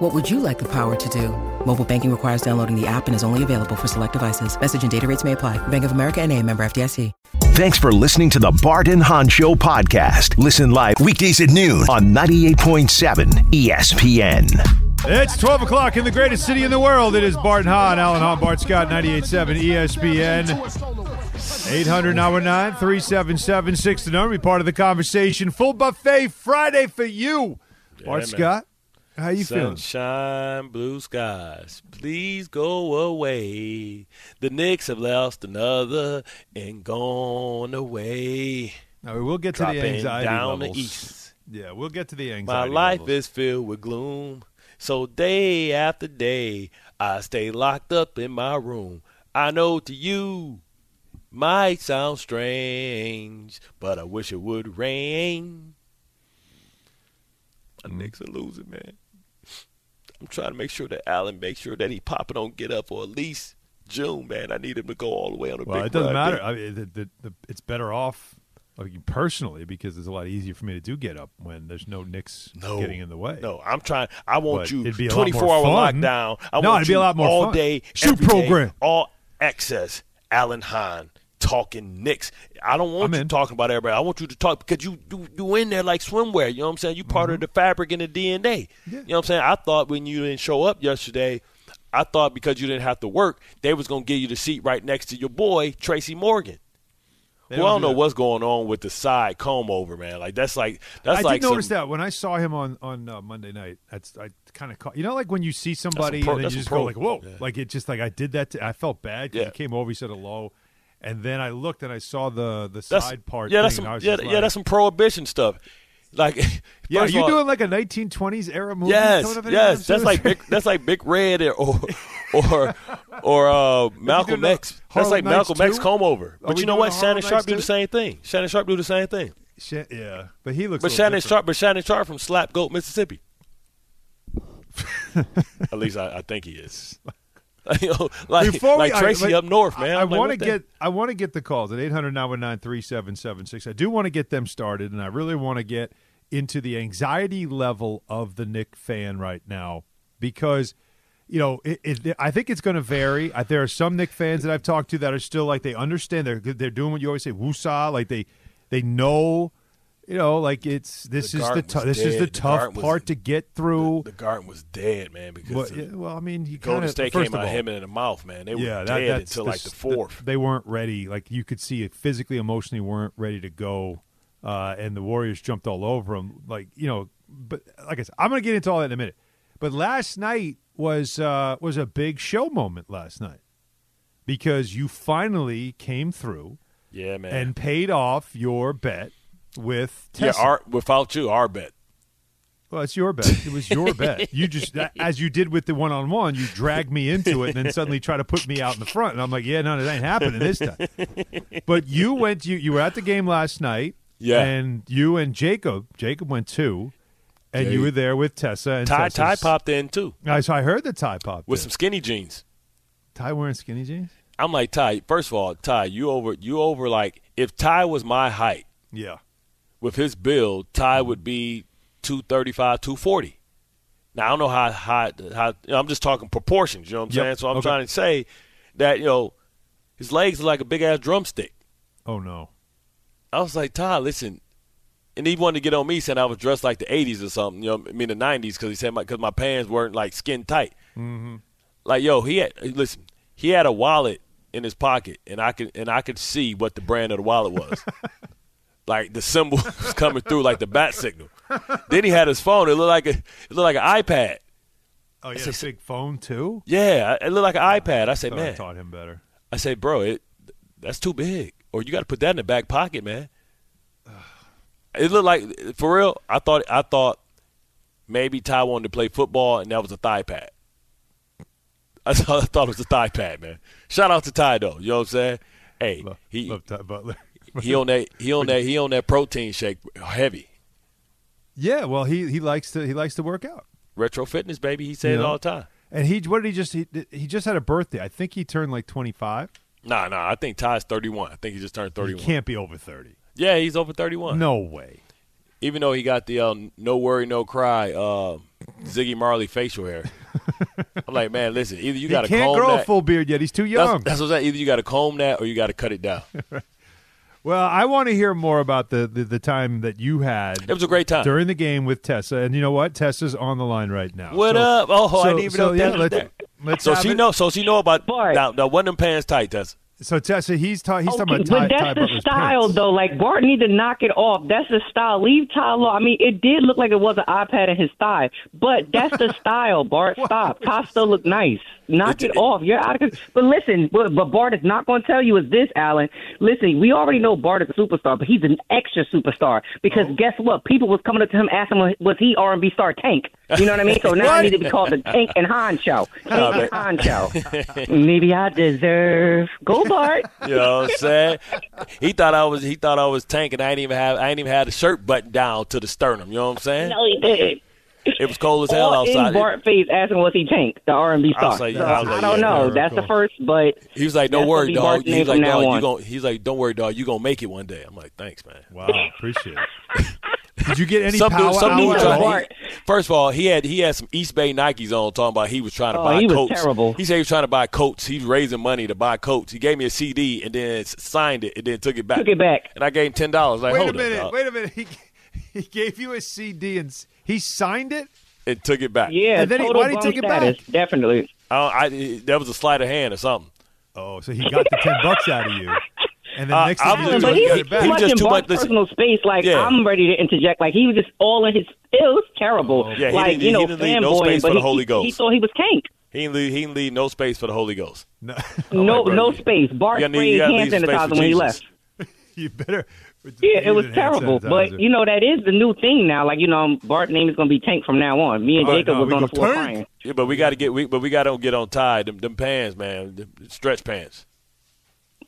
What would you like the power to do? Mobile banking requires downloading the app and is only available for select devices. Message and data rates may apply. Bank of America and a member FDIC. Thanks for listening to the Bart and Hahn Show podcast. Listen live weekdays at noon on 98.7 ESPN. It's 12 o'clock in the greatest city in the world. It is Bart and Hahn, Alan Hahn, Bart Scott, 98.7 ESPN. 800 919 3776 the number. Be part of the conversation. Full buffet Friday for you. Bart man. Scott, how you feeling? Sunshine, blue skies, please go away. The Knicks have lost another and gone away. Now, we will get to Dropping the anxiety down levels. the east. Yeah, we'll get to the anxiety. My life levels. is filled with gloom. So day after day, I stay locked up in my room. I know to you might sound strange, but I wish it would rain. My Mm-hmm. Knicks are losing, man. I'm trying to make sure that Alan makes sure that he popping on get up or at least June, man. I need him to go all the way on a Well, big it doesn't matter. I mean, the, the, the, it's better off like, personally because it's a lot easier for me to do get up when there's no Knicks No. getting in the way. No, I'm trying. I want But you it'd be a 24 hour fun. lockdown. I No, want it'd be a lot more all fun. day, Shoot every day, program. all access. Alan Hahn talking Knicks. I don't want I'm you in. talking about everybody. I want you to talk because you you you in there like swimwear. You know what I'm saying? You part of the fabric and the DNA. Mm-hmm. Yeah. You know what I'm saying? I thought when you didn't show up yesterday. I thought because you didn't have to work, they was gonna give you the seat right next to your boy Tracy Morgan. They Well, I don't do know that. what's going on with the side comb over, man. Like that's like that's I like I did notice some, that when I saw him on on uh, Monday night. That's I kind of caught. You know, like when you see somebody pro- and then you just pro- go like, "Whoa!" yeah. Like it just like I did that. To, I felt bad because Yeah. he came over. He said hello, and then I looked and I saw the the that's, side part. Yeah, that's some and I was yeah, just yeah, that's some prohibition stuff. Like, Yeah, you all- doing like a 1920s era movie? Yes, yes, that's like big, that's like Big Red or or or uh, Malcolm X. That's like Nights Malcolm X comb over. But you know what? Shannon Sharpe do the same thing. Shannon Sharpe do the same thing. Shit, yeah, but he looks. But Shannon different. Sharpe, but Shannon Sharpe from Slap Goat, Mississippi. At least I, I think he is. like Before we- like I- Tracy like, up north, man. I, I'm like, want to get I want to get the calls at 800-919-3776. I do want to get them started, and I really want to get into the anxiety level of the Knick fan right now because you know it, it, I think it's going to vary. I, there are some Knick fans that I've talked to that are still like they understand they're they're doing what you always say woosah like they they know. You know, like it's this The is the Garden tou- was this is the dead. The tough Garden was- part to get through. the Garden was dead, man. Because Well, the well, I mean, you Golden kind of State first came out all, him in the mouth, man. They were yeah, that, dead until like the fourth. they weren't ready. Like you could see it physically, emotionally weren't ready to go, uh, and the Warriors jumped all over them. Like you know, but like I said, I'm going to get into all that in a minute. But last night was uh, was a big show moment last night because you finally came through yeah, man. and paid off your bet with yeah, our, without you, our bet. Well, it's your bet. It was your bet. You just, as you did with the one on one, you dragged me into it and then suddenly try to put me out in the front. And I'm like, yeah, no, it ain't happening this time. But you went, you you were at the game last night. Yeah. And you and Jacob, Jacob went too, and you were there with Tessa and Ty, Ty popped in too I, so I heard the Ty popped. with in. some skinny jeans. Ty wearing skinny jeans. I'm like Ty. First of all, Ty, you over you over like if Ty was my height Yeah. With his build, Ty would be 235, 240. Now I don't know how high. How you know, I'm just talking proportions. You know what I'm Yep. saying? So I'm Okay. trying to say that you know his legs are like a big ass drumstick. Oh no. I was like, Ty, listen. And he wanted to get on me saying I was dressed like the 80s or something, you know, I mean the 90s because he said my, cause my pants weren't like skin tight. Mm-hmm. Like, yo, he had, listen, he had a wallet in his pocket and I could, and I could see what the brand of the wallet was. like the symbol was coming through like the bat signal. then he had his phone. It looked like a, it looked like an iPad. Oh, you had a big phone too. Yeah, it looked like an oh, iPad. I said, Thought I man, taught him better. I said, bro, it that's too big. Or you got to put that in the back pocket, man. It looked like for real. I thought I thought maybe Ty wanted to play football and that was a thigh pad. I thought, I thought it was a thigh pad, man. Shout out to Ty though. You know what I'm saying? Hey, Love, he love Ty Butler. He on that he on that he on that protein shake heavy. yeah, well, he he likes to he likes to work out. Retro fitness, baby. He said it all the time. And he what did he just he, he just had a birthday. I think he turned like 25. Nah, nah. I think Ty's 31. I think he just turned He 31. can't be over 30. Yeah, he's over 31. No way. Even though he got the uh, no worry, no cry uh, Ziggy Marley facial hair. I'm like, man, listen. Either you got he to can't comb grow that. a full beard yet. He's too that's, young. that's what I'm saying. Either you got to comb that or you got to cut it down. well, I want to hear more about the, the the time that you had It was a great time. during the game with Tessa. And you know what? Tessa's on the line right now. What So- up? Oh, I didn't even so, know yeah, Tessa let's, let's So she it. know. So she know about Bart. now. Now, one of them pants tight, Tessa. So Tessa, he's, ta- he's talking Okay, about Ty, but that's Ty the Butler's style, pants. though. Like Bart need to knock it off. That's the style. Leave Ty alone. I mean, it did look like it was an iPad in his thigh, but that's the style. Bart, stop. Ty still look nice. Knock It- it, off. You're out of. control. But listen, what, what Bart is not going to tell you is this, Alan. Listen, we already know Bart is a superstar, but he's an extra superstar because Oh. guess what? People was coming up to him asking, him, was he R&B star Tank? You know what I mean? So now I need to be called the Tank and Hahn show. Tank and Hahn show. Maybe I deserve. Go Bart. You know what I'm saying? he thought I was. He thought I was tanking. I ain't even have. I ain't even had a shirt button down to the sternum. You know what I'm saying? No, he did. It was cold as hell All in outside. Bart face asking was he Tank, the R and B star. was like- So, I like, I don't yeah, know. very That's cool. the first, but He was like, "Don't worry, gonna dog." Bart's He name was like, "Dog, you on." gon' He's like, "Don't worry, dog. You gonna make it one day." I'm like, "Thanks, man." Wow, appreciate it. Did you get any Some power dude, some dude hour? tried- tried, Bart. he- First of all, he had he had some East Bay Nikes on, talking about he was trying to Oh, buy he was coats. terrible. He said he was trying to buy coats. He was raising money to buy coats. He gave me a CD and then signed it and then took it back. took it back. And I gave him ten dollars. Like, Wait a minute. up. Wait a minute. He, he gave you a CD and he signed it? and took it back. Yeah, And then he- why'd he bum take it back? Definitely. I, I, that was a sleight of hand or something. Oh, so he got the 10 bucks out of you. And then Uh, next I thing was you just- do, but you he's got it back. he just too much- listen. personal space. Like Yeah. I'm ready to interject. Like he was just all in his. It was terrible. Oh, Yeah, he like didn't- you know, he didn't leave no space but for the he, Holy he- He Ghost. thought he was Tank. He didn't leave, he didn't leave no space for the Holy Ghost. No, no, bro, no space. Bart you gotta- sprayed you hand leave space for sanitizer when he left. you better. Yeah, it was terrible. But you know that is the new thing now. Like you know, Bart's name is going to be Tank from now on. Me and Jacob no, was we on the floor Tank. crying. Yeah, but we got to get, we, but we got to get on tie. Them, them pants, man, them stretch pants.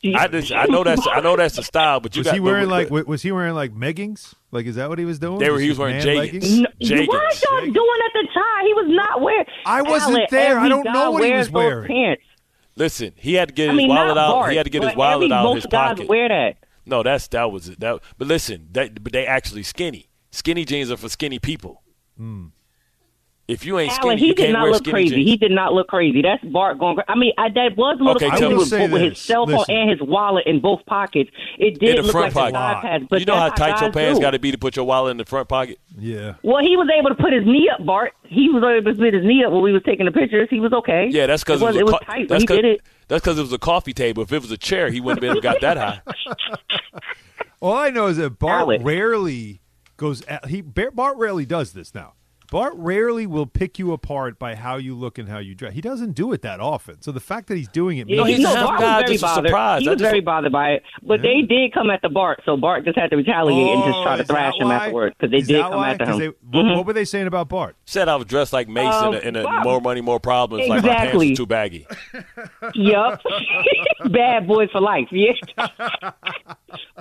I just, I know that's, I know that's the style, but you was got. he wearing but- like but was he wearing like meggings? Like is that what he was doing? They were- he was wearing jeggings. leggings? No, Jeggings. what are y'all doing at the time? He was not wearing. I wasn't Alan, there. I don't know guy what he was wearing. Pants. Listen, he had to get I his mean, wallet not out. He had to get his wallet out of his pocket. wear that. No, that's that was it. That, but listen, that, but they actually skinny. Skinny jeans are for skinny people. Hmm. If you ain't skinny, Alan, he you did can't not wear look skinny crazy. jeans. He did not look crazy. That's Bart going. cra- I mean, I, that was a little Okay, crazy tell me- with, say with his this. cell phone Listen. and his wallet in both pockets. It in did the look front like pocket. a iPad. But you know how that's tight your guys pants do. got to be to put your wallet in the front pocket. Yeah. Well, he was able to put his knee up, Bart. He was able to put his knee up when we was taking the pictures. He was okay. Yeah, that's because it was, it it was, was a tight, but that's he 'cause- did it. That's because it was a coffee table. If it was a chair, he wouldn't be able to got that high. All I know is that Bart Alex. rarely goes. At, he Bart rarely does this now. Bart rarely will pick you apart by how you look and how you dress. He doesn't do it that often. So the fact that he's doing it, Yeah, No, means he's no, a half Bart guy, very just bothered. surprise. He I was just- very bothered by it, but they did come at the Bart, so Bart just had to retaliate and just try Oh, to thrash him why? afterwards because they Is did come why? after 'Cause him. they- what, what were they saying about Bart? Said I was dressed like Mase Um, in a, in a wow. more money, more problems. Like my pants Exactly. was too baggy. Yep. Bad boys for life. Yeah.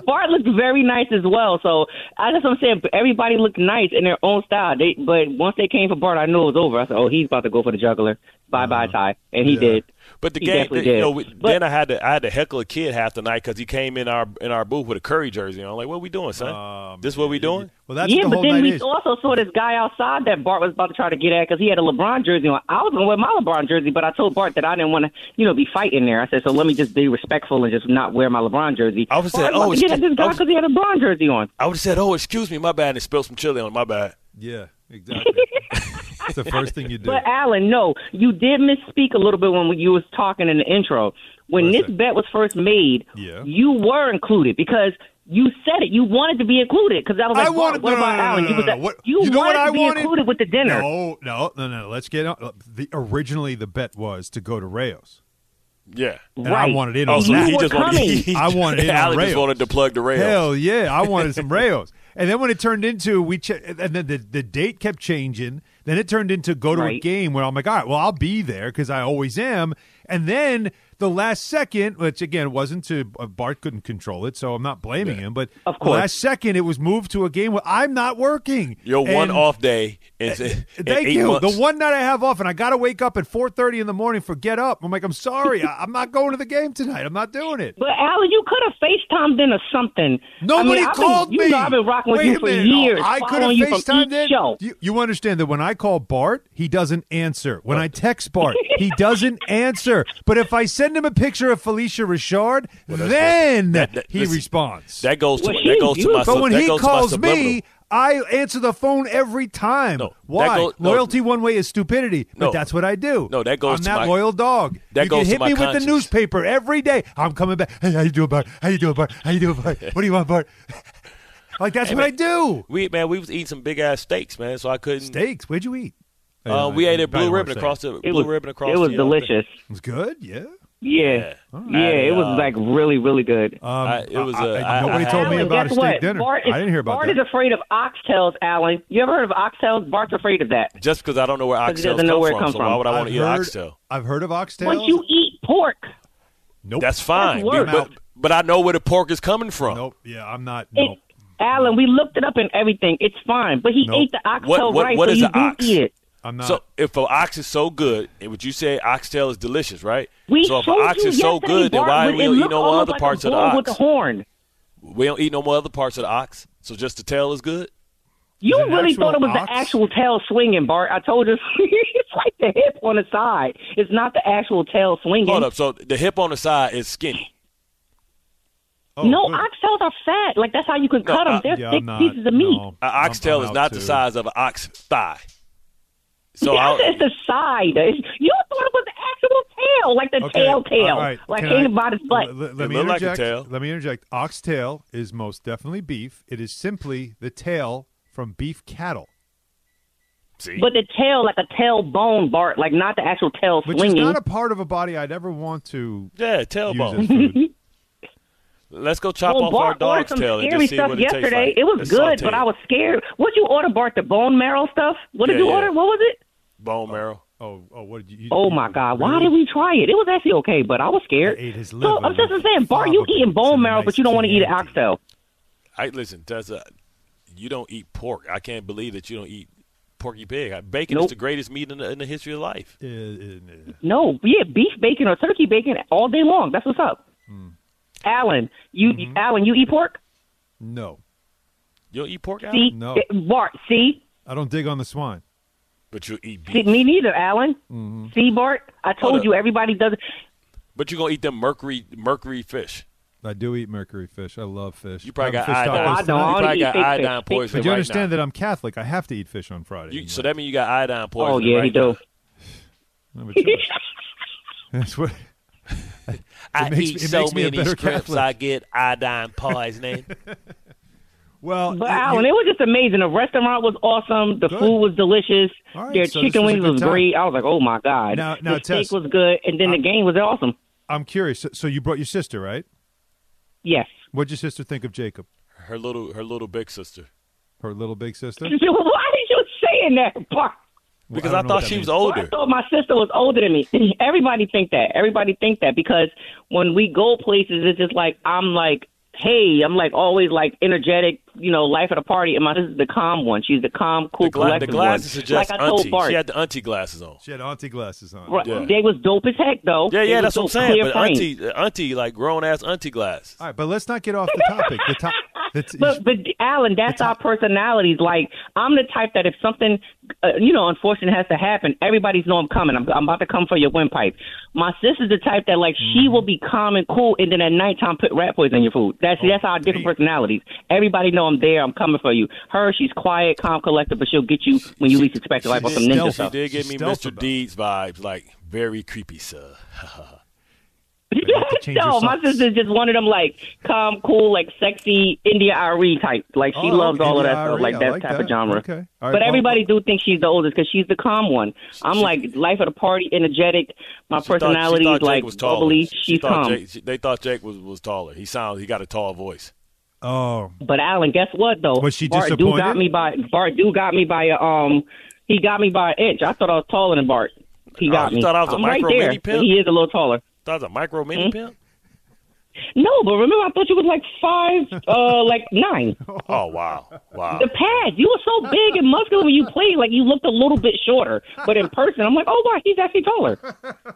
Bart looked very nice as well. So I just I'm saying everybody looked nice in their own style. They but once they came for Bart, I knew it was over. I said, oh, he's about to go for the juggler. Bye bye uh-huh. Ty, and he Yeah. did. But the He game, definitely you know, But- then I had to I had to heckle a kid half the night because he came in our in our booth with a Curry jersey. on. I'm like, what we doing, son? Um, this what we doing? Well, that's yeah, what the but then night we is. also saw this guy outside that Bart was about to try to get at because he had a LeBron jersey on. I was going to wear my LeBron jersey, but I told Bart that I didn't want to, you know, be fighting there. I said, so let me just be respectful and just not wear my LeBron jersey. I was Bart saying, oh, about to get at this guy because he had a LeBron jersey on. I would have said, oh, excuse me, my bad, and spilled some chili on my bad. Yeah, exactly. It's the first thing you do. But Alan, no, you did misspeak a little bit when you was talking in the intro. When What's this that? bet was first made, Yeah. you were included because you said it. You wanted to be included because I was like, I wanted. what no, about no, Alan? no, you was no, like, no. What, you, you know wanted what I to be wanted? included with the dinner. No, no, no, no. Let's get on. The, originally, the bet was to go to Rao's. Yeah. And right. I wanted in Oh, on so that. he just wanted. coming. He, I wanted in on just wanted to plug the rails. Hell yeah, I wanted some Rao's. And then when it turned into we, ch- and then the the date kept changing. Then it turned into go to a game where I'm like, all right, well I'll be there because I always am. And then the last second, which again wasn't to uh, Bart couldn't control it, so I'm not blaming him. But Of the course. last second, it was moved to a game where I'm not working. Your one off day is in, in Thank you. months. The one night I have off, and I got to wake up at 4:30 in the morning for get up. I'm like, I'm sorry, I, I'm not going to the game tonight. I'm not doing it. But Alan, you could have FaceTimed in or something. Nobody I mean, I've been- called you. Know I've been rocking with you for minute. years. I could have following you FaceTimed in. show. You, you understand that when I call Bart, he doesn't answer. When I text Bart, he doesn't answer. But if I send him a picture of Felicia Richard, then that- that- he listen, responds. That goes to Well, that goes to my. But but when he goes to my calls me, I answer the phone every time. No, that Why? goes- no. Loyalty one way is stupidity, but No. that's what I do. No, that goes I'm to that my- loyal dog. that you goes can to hit my me with the newspaper every day. I'm coming back. Hey, how you doing, Bart? How you doing, Bart? How you doing, Bart? What do you want, Bart? like that's Hey, what I do. We man, we was eating some big ass steaks, man. So I couldn't. Steaks. Where'd you eat? Uh, we ate at Blue Ribbon across the It Blue was, Ribbon across. it was the, uh, delicious. It was good. Yeah. Yeah, Yeah. yeah, it was uh, like really, really good. Um, I- it was, I- uh, I- I- nobody I- told me Alan, about a steak what? dinner. Bart is, I didn't hear about Bart is afraid of oxtails, Alan. You ever heard of oxtails? Bart's afraid of that. Just because I don't know where 'Cause he oxtails doesn't know come where it from, comes so why from. would I want to eat oxtail? I've heard of oxtails. Once you eat pork, nope. That's fine, worse. but, but I know where the pork is coming from. Nope. Yeah, I'm not. it, Alan, we looked it up and everything. It's fine, but he Nope. ate the oxtail What- what- right, what so is you a do ox? eat it. I'm not. So if an ox is so good, would you say oxtail is delicious, right? We so if showed an ox you is so good, then why but do we it don't eat no more other like parts a of the ox? with the horn. We don't eat no more other parts of the ox. So just the tail is good. You it an really thought it was ox? the actual tail swinging, Bart. I told you it's like the hip on the side. It's not the actual tail swinging. Hold up. So the hip on the side is skinny. Oh, no, good. oxtails are fat. Like that's how you can cut them. I- They're Yeah, thick not- pieces of meat. no. An oxtail is out not the size of an ox thigh. So Yes, I, it's the side. You thought it was the actual tail, like the Okay, tail tail, all right. like Can hanging I- by his butt. L- l- It let me look like a interject. tail. Let me interject. Oxtail is most definitely beef. It is simply the tail from beef cattle, see, But the tail, like a tailbone, Bart, like not the actual tail which swinging. is not a part of a body I'd ever want to yeah, use tailbone. as food. Let's go chop well, off our Bart ordered dog's some tail and scary just see stuff what it tastes yesterday. like. It was It's good, sauteed. but I was scared. What you order, Bart? The bone marrow stuff? What did Yeah, you yeah. order? What was it? bone marrow. Oh, oh, what did you? you Oh my God! Why did we try it? It was actually okay, but I was scared. I ate his so liver I'm just saying, Bart, you eating bone marrow, nice but you don't want to eat an Chianti. oxtail. I listen, Tessa. You don't eat pork. I can't believe that you don't eat porky pig. Bacon is the greatest meat in the, in the history of life. Uh, uh, No, yeah, beef bacon or turkey bacon all day long. That's what's up. Hmm. Alan, you Mm-hmm. Alan, you eat pork? no, You don't eat pork, Alan? See, No. Eh, Bart, see, I don't dig on the swine. but you eat see, me neither, Alan. Mm-hmm. See, Bart, I told up. you everybody does. it. But you're gonna eat them mercury mercury fish. I do eat mercury fish. I love fish. You probably got fish iodine. Oh, I don't. I You probably eat got fake iodine fake poisoning But you right understand now. that I'm Catholic. I have to eat fish on Friday. You, so that means you got iodine poison? Oh poisoning. yeah, right he do. I have a choice. That's what. I makes eat so makes me a many better scripts, I get iodine poisoning. Well, But you- Alan, it was just amazing. The restaurant was awesome. The Good. food was delicious. All right, Their so chicken wings good was great. I was like, oh my god. Now- now, the Tess, steak was good, and then the game was awesome. I'm curious. So, so you brought your sister, right? Yes. What'd your sister think of Jacob, her little her little big sister. her little big sister? Why did you saying that, Bart? Because I I, don't know what thought that she was means. Well, I older. thought my sister was older than me. Everybody think that. Everybody think that because when we go places, it's just like I'm like, hey, I'm like always like energetic, you know, life at a party. And my sister's the calm one. She's the calm, cool, The, gla- the collected glasses one. suggest like I told auntie. Bart, She had the auntie glasses on. She had auntie glasses on. right, Yeah. they was dope as heck though. Yeah, yeah, was that's what I'm saying. clear But frame. auntie, uh, auntie, like grown ass auntie glass. All right, but let's not get off the topic. The top. That's, But but Alan, that's our personalities. Like I'm the type that if something, uh, you know, unfortunate has to happen, everybody's know I'm coming. I'm, I'm about to come for your windpipe. My sister's the type that like she Mm-hmm. will be calm and cool, and then at nighttime put rat poison in your food. That's Oh, that's our different personalities. Everybody know I'm there. I'm coming for you. Her, she's quiet, calm, collected, but she'll get you when you least expect it, like on she's some ninja stealthy. She stuff. did give me Mr. about. Deeds vibes, like very creepy, sir. have to change your no, my sister's just one of them like calm, cool, like sexy India Arie type. Like she Oh, loves all of India that stuff, like that like type that. of genre. Okay. All right, but well, everybody do think she's the oldest because she's the calm one. I'm like life of the party, energetic. My She thought- she personality thought is Jake like was taller. bubbly. She She's thought calm. Jake- she- they thought Jake was, was taller. He sounds he got a tall voice. Oh, But Alan, guess what though? Was she Bart do disappointed? got me by Bart do got me by a um. He got me by an inch. I thought I was taller than Bart. He Oh, got you me. thought I was a I'm right micro there. mini pimp? He is a little taller. Thought it was a micro mini Hmm? pimp. No, but remember, I thought you was like five, uh, like nine. Oh wow, wow. The pads, you were so big and muscular when you played, like you looked a little bit shorter. But in person, I'm like, oh wow, he's actually taller.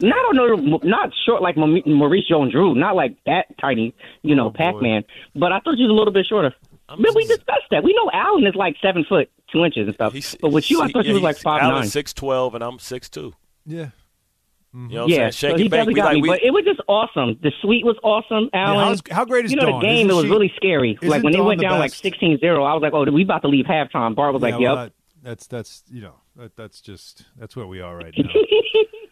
Not on no, not short like Ma- Maurice Jones-Drew, not like that tiny, you know, Pac-Man. But I thought you was a little bit shorter. I'm but we discussed that. We know Alan is like seven foot two inches and stuff. He's- but with you, I thought yeah, you was like he's- five Alan's nine. six twelve, and I'm six two. Yeah. Mm-hmm. You know what Yeah, so Shake he it back. definitely got like me. we. But it was just awesome. The suite was awesome, Alan. how's- how great is You know, Dawn? the game Isn't it was she- really scary. isn't Like when they Dawn went the down like best? 16-0, I was like, oh, we about to leave halftime. Bart was like, Yeah, yep. well, that- that's that's you know that, that's just that's where we are right now.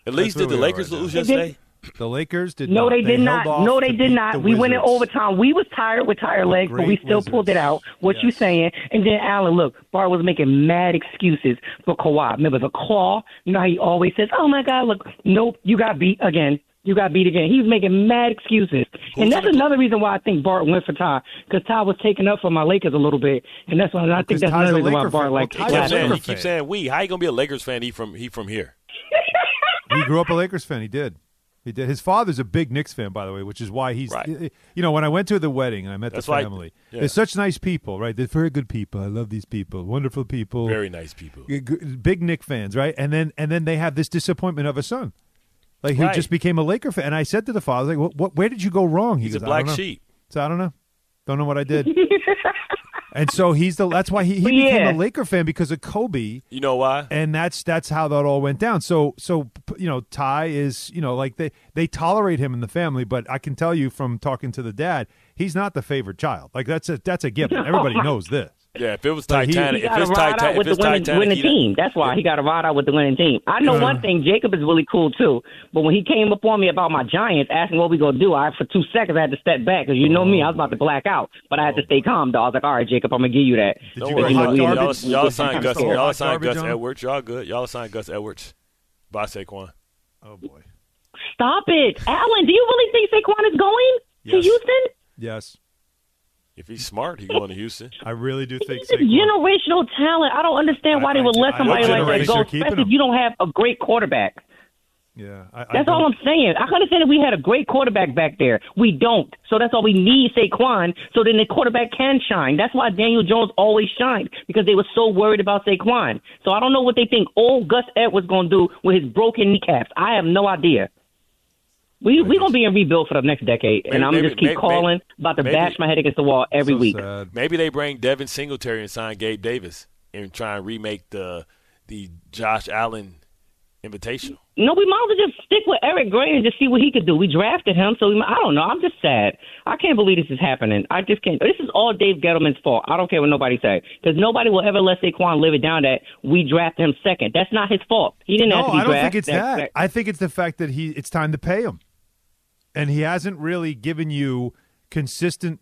At least did the Lakers right lose They did- yesterday? The Lakers did No, not. they did held not. No, they beat did the not. We went in overtime. We was tired with tired legs, but we great still pulled it out. What you saying? And then Alan, look, Bart was making mad excuses for Kawhi. Remember the claw? You know how he always says, "Oh my God, look, nope, you got beat again." You got beat again. He was making mad excuses, and that's another reason why I think Bart went for Ty because Ty was taking up for my Lakers a little bit, and that's why I think that's Ty's another reason why Bart fan. like Well, He Ty's a kept slapped saying, he keeps saying we. How you gonna be a Lakers fan? He from he from here. He grew up a Lakers fan. He did. He did. His father's a big Knicks fan, by the way, which is why he's. Right. Eh, eh, you know, when I went to the wedding and I met That's the why- family, yeah. they're such nice people, right? They're very good people. I love these people. Wonderful people. Very nice people. G- g- big Knick fans, right? And then and then they have this disappointment of a son, like who Right. just became a Laker fan. And I said to the father, like, what, what, where did you go wrong? He He's a goes, I black sheep. So I don't know, don't know what I did. and so he's the. That's why he, he became Yeah. a Laker fan because of Kobe You know why? and that's that's how that all went down. So so you know, Ty is you know like they they tolerate him in the family, but I can tell you from talking to the dad, he's not the favorite child. Like that's a that's a given. Everybody knows this. Yeah, if it was Like, he- Titanic, He if got to it's ride out Titanic, with if the winning, Titanic, winning team. That's why he got to ride out with the winning team. I know one thing. Jacob is really cool too. But when he came up on me about my Giants, asking what we gonna do, I for two seconds I had to step back because you know me, I was about to black out, but I had to oh. stay calm. Though I was like, all right, Jacob, I'm gonna give you that. Did Don't you worry, go know, hot we- y'all, y'all signed Gus. Y'all signed Gus on? Edwards. Y'all good. Y'all signed Gus Edwards. By Saquon. Oh boy. Stop it, Alan. Do you really think Saquon is going to Yes. Houston? Yes, If he's smart, he's going to Houston. I really do think He's a generational talent. I don't understand why I- they would I- let somebody what like that go, especially if you don't have a great quarterback. yeah, I, I That's all I'm saying. I understand if we had a great quarterback back there. We don't. So that's all we need, Saquon, so then the quarterback can shine. That's why Daniel Jones always shined, because they were so worried about Saquon. So I don't know what they think old Gus Edwards going to do with his broken kneecaps. I have no idea. We we gonna be in rebuild for the next decade, and I'm maybe- just keep maybe- calling about to maybe- bash my head against the wall every so week. sad. Maybe they bring Devin Singletary and sign Gabe Davis and try and remake the the Josh Allen Invitational. No, we might as well just stick with Eric Gray and just see what he could do. We drafted him, so we, I don't know. I'm just sad. I can't believe this is happening. I just can't. This is all Dave Gettleman's fault. I don't care what nobody says because nobody will ever let Saquon live it down that we drafted him second. That's not his fault. He didn't have No, to be I don't drafted. think it's that. I think it's the fact that he it's time to pay him, and he hasn't really given you consistent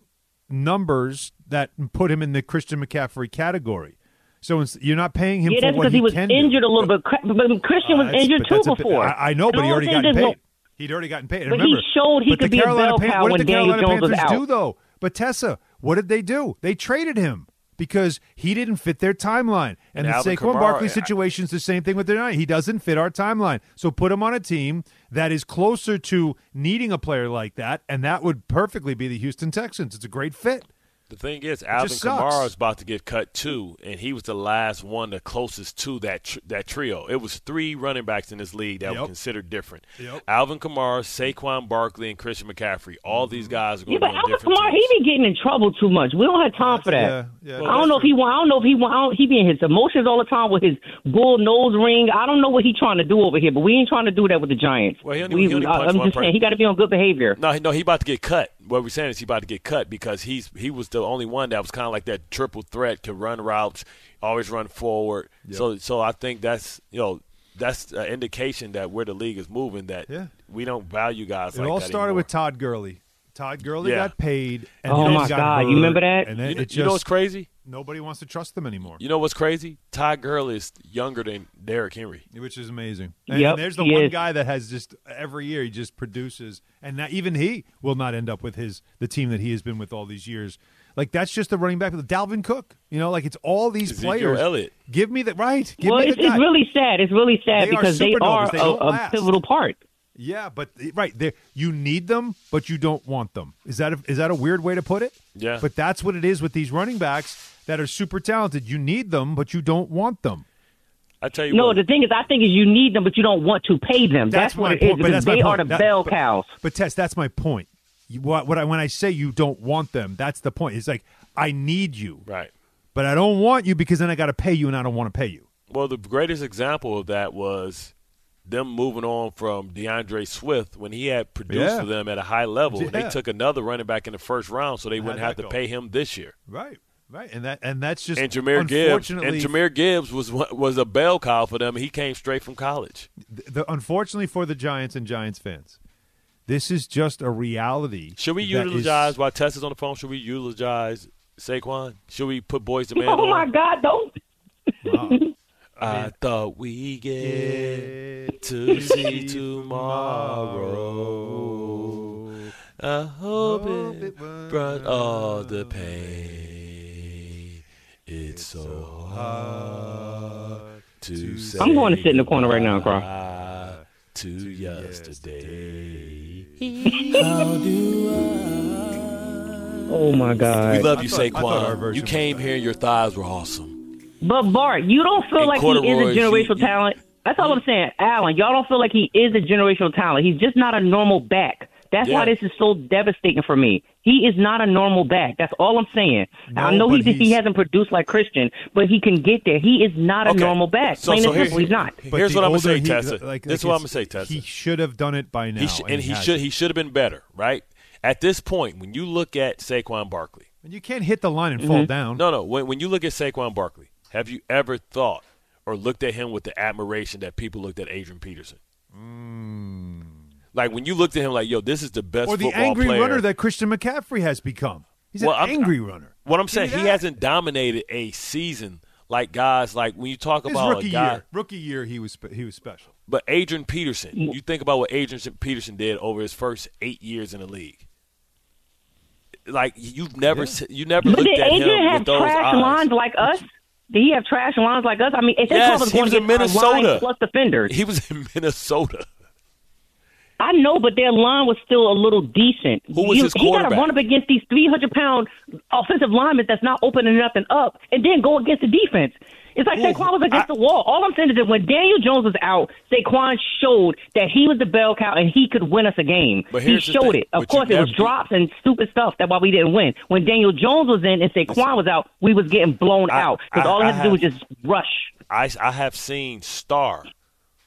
numbers that put him in the Christian McCaffrey category. So you're not paying him yeah, for that's what because he was can do. injured a little bit. But Christian Uh, was injured too bit- before. I, I know, but he already gotten paid. He'd already gotten paid. And But he showed he could be a bell Pan- cow What when did the Daniel Carolina Jones was Panthers do though? But Tessa, what did they do? They traded him because he didn't fit their timeline. And, And the Saquon Kamara- Barkley situation is the same thing with their night. He doesn't fit our timeline. So put him on a team that is closer to needing a player like that, and that would perfectly be the Houston Texans. It's a great fit. The thing is, Alvin. Kamara is about to get cut too, and he was the last one, the closest to that tr- that trio. It was three running backs in this league that Yep. were considered different. Yep. Alvin Kamara, Saquon Barkley, and Christian McCaffrey. All these guys are Yeah, going but to be on Alvin different Kamara, teams. he be getting in trouble too much. We don't have time for that. Yeah, yeah. Well, I don't know if he want. I don't know if he want. I don't, he be in his emotions all the time with his bull nose ring. I don't know what he trying to do over here, but we ain't trying to do that with the Giants. Well, he only- we, he only uh, I, I'm one just person. saying he got to be on good behavior. No, no, he about to get cut. What we're saying is he about to get cut because he's he was the only one that was kind of like that triple threat, could run routes, always run forward. So so I think that's you know that's an indication that where the league is moving that Yeah. we don't value guys. It like all that started anymore. with Todd Gurley. Todd Gurley Yeah. got paid. And Oh, then my got God, you remember that? And then You, it just you know what's crazy? Nobody wants to trust them anymore. You know what's crazy? Ty Gurley is younger than Derrick Henry. which is amazing. And, Yep, and there's the one is. guy that has just every year he just produces, and not, even he will not end up with his the team that he has been with all these years. Like that's just the running back with Dalvin Cook. You know, like it's all these Ezekiel players. Elliott. Give me the right. Give well, me it's, the guy. it's really sad. It's really sad They are because they are They a, a pivotal part. Yeah, but right there, you need them, but you don't want them. Is that a, is that a weird way to put it? Yeah. But that's what it is with these running backs that are super talented. You need them, but you don't want them. I tell you No, what. the thing is, I think is you need them, but you don't want to pay them. That's, what my it is point, but because that's my they are the That- bell but- cows. But Tess, that's my point. You, what, what I, when I say you don't want them, that's the point. It's like I need you, right. but I don't want you because then I got to pay you, and I don't want to pay you. Well, the greatest example of that was them moving on from D'Andre Swift when he had produced Yeah. for them at a high level. and Yeah. They took another running back in the first round, so they How'd wouldn't have to go? pay him this year. Right, right, and that and that's just And Jahmyr Gibbs, and Jahmyr Gibbs was was a bell cow for them. He came straight from college. the, unfortunately for the Giants and Giants fans, this is just a reality. Should we that is- eulogize while Tess is on the phone? Should we eulogize Saquon? Should we put boys to man? Oh on? my God! Don't. I thought we get to see tomorrow. I hope it brought all the pain. It's so hard to say I'm going to sit in the corner right now and cry. To yesterday. Oh my God! We love you, I thought Saquon. You came here, and your thighs were awesome. But Bart, you don't feel And like he is a generational you- you- talent. That's all I'm saying, Alan. Y'all don't feel like he is a generational talent. He's just not a normal back. That's Yeah. why this is so devastating for me. He is not a normal back. That's all I'm saying. No, I know he he hasn't produced like Christian, but he can get there. He is not a Okay. normal back. So- Plain so and here- simple, he's not. But Here's what I'm gonna say, he- Tessa. like- This is what I'm gonna say, Tessa. He should have done it by now, He sh- and he hasn't. should he should have been better, right? At this point, when you look at Saquon Barkley, And you can't hit the line and Mm-hmm. fall down. no, no, when when you look at Saquon Barkley, have you ever thought or looked at him with the admiration that people looked at Adrian Peterson? Like when you looked at him, like, yo, this is the best or the football angry player. runner that Christian McCaffrey has become. He's Well, an I'm- angry runner. What I'm saying, Give me he hasn't dominated a season like guys like when you talk His about rookie a guy. year, rookie year, he was he was special. But Adrian Peterson, mm. you think about what Adrian Peterson did over his first eight years in the league. Like you've never, se- you never But looked did at Adrian him have with those trash eyes. lines like us? Did he have trash lines like us? I mean, if Yes, was he was in Minnesota. plus defenders. He was in Minnesota. I know, but their line was still a little decent. Who was you, his He got to run up against these 300 pound offensive linemen that's not opening nothing up, and then go against the defense. It's like Saquon was against I- the wall. All I'm saying is that when Daniel Jones was out, Saquon showed that he was the bell cow and he could win us a game. But he showed it. Of But course, it was drops and stupid stuff. That's why we didn't win. When Daniel Jones was in and Saquon was out, we was getting blown I- out because all he I had to do was just rush. I, I have seen star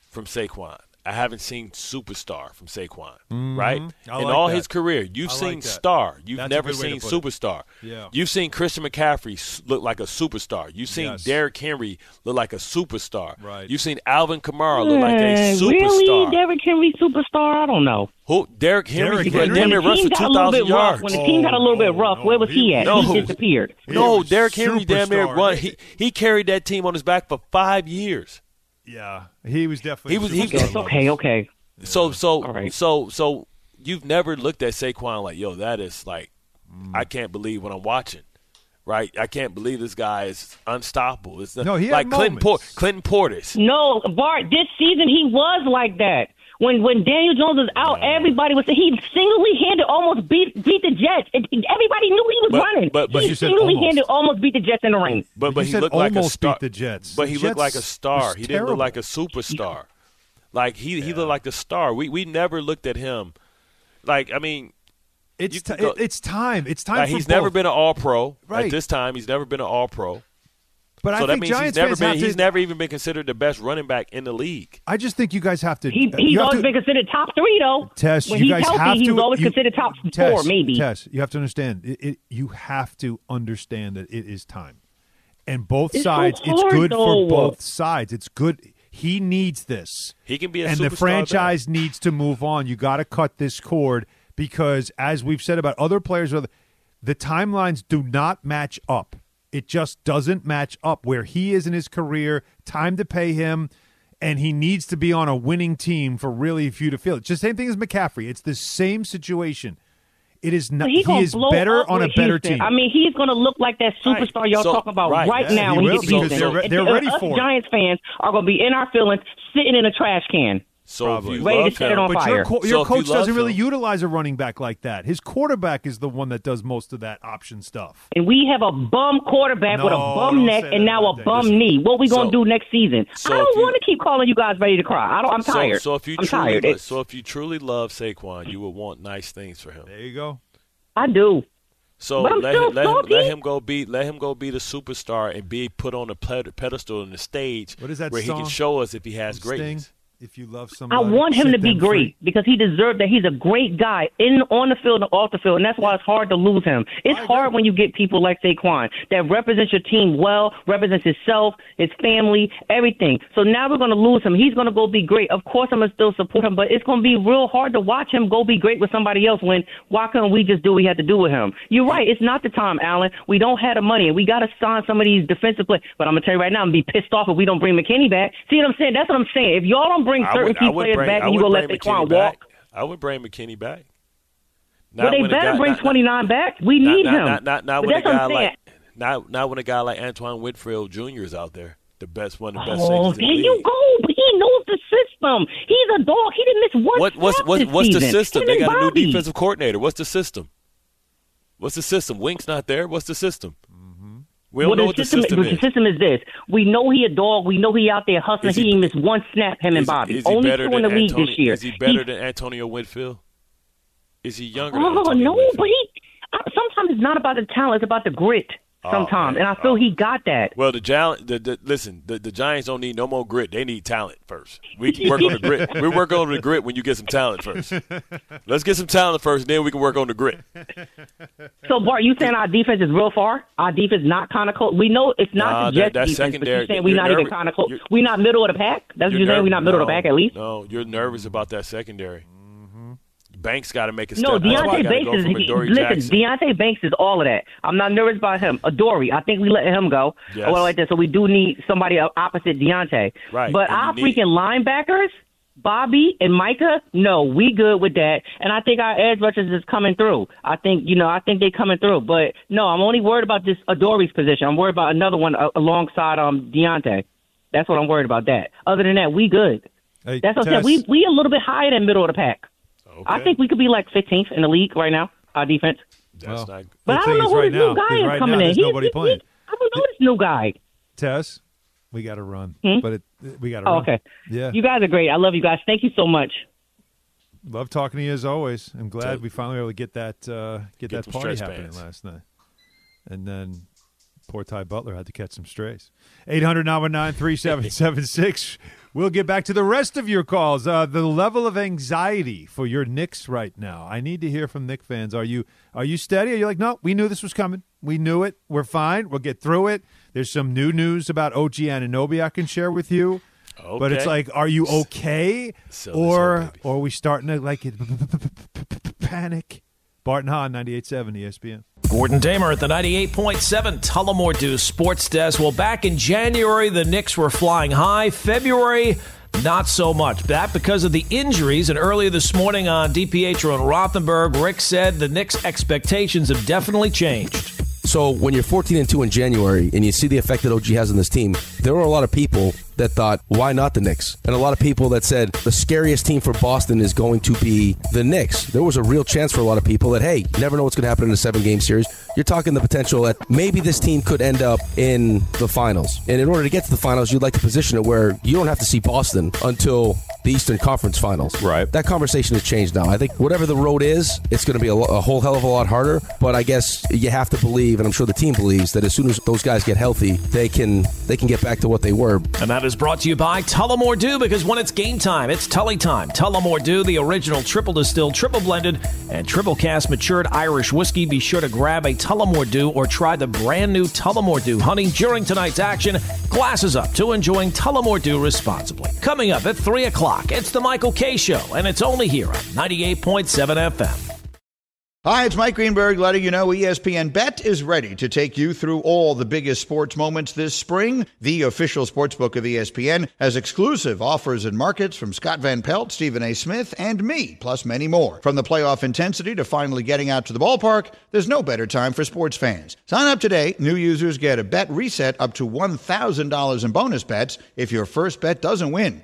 from Saquon. I haven't seen superstar from Saquon, right? Mm-hmm. I In like all that. his career, you've I seen that. star. You've That's never good way to seen put it. superstar. Yeah. You've seen Christian McCaffrey look like a superstar. You've seen Yes. Derrick Henry look like a superstar. Right. You've seen Alvin Kamara look like a superstar. Really, Derrick Henry superstar? I don't know. Who? Derrick Henry. Derrick Henry? damn near When the rushed team for got a little bit rough, yards. when the team got a little bit Oh, rough, no, where was he at? no. He disappeared. He no, was Derrick Henry damn near run. He he carried that team on his back for five years. Yeah, he was definitely. He was- he- superstar Yes, okay, okay. So so All right. so so you've never looked at Saquon like, yo, that is like, I mm. can't believe what I'm watching. Right, I can't believe this guy is unstoppable. It's No, he had like Clinton, Por- Clinton Portis. No, Bart, this season he was like that. When when Daniel Jones was out, everybody was he single handed almost beat beat the Jets. And everybody knew he was But- running. but- but he you said single handed almost. almost beat the Jets in the ring. But but You he looked like a almost star. beat the Jets. But he The looked like a star. He didn't look like a superstar. Like he he looked like a star. We we never looked at him. Like I mean, It's you ti- can go- it's time. It's time. like, for he's never been an All Pro. Right. At this time, he's never been an All Pro. But So I that think means Giants he's never been to, he's never even been considered the best running back in the league. I just think you guys have to. He uh, he's you have always to- been considered top three though. Tess, when you he's guys healthy, have he's to. always you- considered top Tess, four, maybe. Tess, you have to understand. It, it, you have to understand that it is time, and both It's so sides. it's good though. for both sides. It's good. He needs this. He can be a and the franchise needs to move on. You got to cut this cord because, as we've said about other players, other- the timelines do not match up. It just doesn't match up where he is in his career. Time to pay him, and he needs to be on a winning team for really few to feel it. Just same thing as McCaffrey. It's the same situation. It is not. He, He, is better on a with better Houston. team. I mean, he's going to look like that superstar Right. y'all So- talking about right. right, Yeah, now he when he will gets to because Houston. they're- they're us ready for it. Giants fans are going to be in our feelings, sitting in a trash can. So Probably. if you Ready to love set it him, on But fire. your, co- So your if you coach love doesn't really him- utilize a running back like that. His quarterback is the one that does most of that option stuff. And we have a bum quarterback with a bum neck and now a Dave. bum Listen. knee. What are we gonna So- do next season? so I don't want to keep calling you guys ready to cry. I don't, I'm tired. so if you I'm truly, tired. so if you truly love Saquon, you would want nice things for him. There you go. I do. So let him, let, him, let him go be let him go be the superstar and be put on a pedestal on the stage What is that where he can show us if he has Sting, greatness. If you love somebody. I want him to be great free. because he deserved that. He's a great guy in on the field and off the field, and that's why it's hard to lose him. It's hard when you get people like Saquon that represents your team well, represents himself, his family, everything. So now we're going to lose him. He's going to go be great. Of course, I'm going to still support him, but it's going to be real hard to watch him go be great with somebody else. When why couldn't we just do what we had to do with him? You're right. It's not the time, Alan. We don't have the money, and we got to sign some of these defensive players. But I'm going to tell you right now, I'm going to be pissed off if we don't bring McKinney back. See what I'm saying? That's what I'm saying. If y'all don't bring I certain would, key players bring, back and you gonna let Saquon McKinney back. walk, I would bring McKinney back. well, they better guy- bring not- 29 back. We not, need not, him. Not, not, not when a guy like not, not when a guy like Antoine Whitfield Jr. is out there, the best one the best Oh, there the you go. But he knows the system. He's a dog. He didn't miss one What, what's what's, what's the system? Him They got a new defensive coordinator. What's the system? What's the system? Wink's not there. What's the system? We Well, know the what the system, system the is. system is this. We know he a dog. We know he out there hustling. Is He, he- didn't miss one snap, him and Bobby. Is, he Only two in the league Antonio, this year. Is he better than Antonio Whitfield? Is he younger than Oh no, Whitfield? but he. Sometimes it's not about the talent; it's about the grit. Oh, sometimes, man. and I feel Oh. he got that. Well, the Giants, the, the, listen, the, the Giants don't need no more grit. They need talent first. We can work on the grit. We work on the grit when you get some talent first. Let's get some talent first, then we can work on the grit. So, Bart, you saying our defense is real far? Our defense not kind of close. We know it's not Nah, the that- Jets that's defense, but secondary. you saying we're You're not even kind of close. We're not middle of the pack. That's what you're saying. We're not middle of the no, pack at least. No, you're nervous about that secondary. Banks got to make a step. No, up. Deonte Banks is from he, Adoree listen. Jackson. Deonte Banks is all of that. I'm not nervous about him. Adoree, I think we let him go. Yes. Or well, like that. So we do need somebody opposite Deonte. Right, But and our you need- freaking linebackers, Bobby and Micah, no, we good with that. And I think our edge rushers is coming through. I think you know, I think they coming through. But no, I'm only worried about this Adoree's position. I'm worried about another one uh, alongside um Deonte. That's what I'm worried about. That. Other than that, we good. Hey, That's what I Tess, said. We we a little bit higher than middle of the pack. I think we could be like 15th in the league right now. Our defense. That's Well, not. But I don't know is who right this now- new guy is right coming now in. there's He- nobody he- playing. I don't know this new guy. Tess, we got to run, Hmm? but it, we got to Oh, run. okay. Yeah, You guys are great. I love you guys. Thank you so much. love talking to you as always. I'm glad So- we finally were able to get that uh, get, Get that party happening bands. last night, and then poor Ty Butler had to catch some strays. Eight hundred nine one nine three seven seven six. We'll get back to the rest of your calls. Uh, the level of anxiety for your Knicks right now. I need to hear from Knick fans. Are you are you steady? Are you like, no, we knew this was coming. We knew it. We're fine. We'll get through it. There's some new news about OG Anunoby I can share with you. But it's like, are you okay, this or or are we starting to like panic? Bart and Hahn, 98.7 ESPN. Gordon Damer at the 98.7 Tullamore Dew Sports Desk. Well, back in January, the Knicks were flying high. February, not so much. That because of the injuries. And earlier this morning on DiPietro and Rothenberg, Rick said the Knicks' expectations have definitely changed. So when you're 14 and 2 in January and you see the effect that OG has on this team, there were a lot of people that thought, why not the Knicks? And a lot of people that said the scariest team for Boston is going to be the Knicks. There was a real chance for a lot of people that, hey, never know what's going to happen in a seven game series. You're talking the potential that maybe this team could end up in the finals. And in order to get to the finals, you'd like to position it where you don't have to see Boston until the Eastern Conference Finals. Right. That conversation has changed now. I think whatever the road is, it's going to be a, a whole hell of a lot harder. But I guess you have to believe, and I'm sure the team believes, that as soon as those guys get healthy, they can they can get back to what they were. And that is brought to you by Tullamore Dew because when it's game time, it's Tully time. Tullamore Dew, the original triple distilled, triple blended, and triple cast matured Irish whiskey. Be sure to grab a Tullamore Dew or try the brand new Tullamore Dew honey during tonight's action. Glasses up to enjoying Tullamore Dew responsibly. Coming up at 3 o'clock, it's the Michael Kay Show, and it's only here on 98.7 FM. Hi, it's Mike Greenberg letting you know ESPN Bet is ready to take you through all the biggest sports moments this spring. The official sportsbook of E ESPN has exclusive offers and markets from Scott Van Pelt, Stephen A. Smith, and me, plus many more. From the playoff intensity to finally getting out to the ballpark, there's no better time for sports fans. Sign up today. New users get a bet reset up to $1,000 in bonus bets if your first bet doesn't win.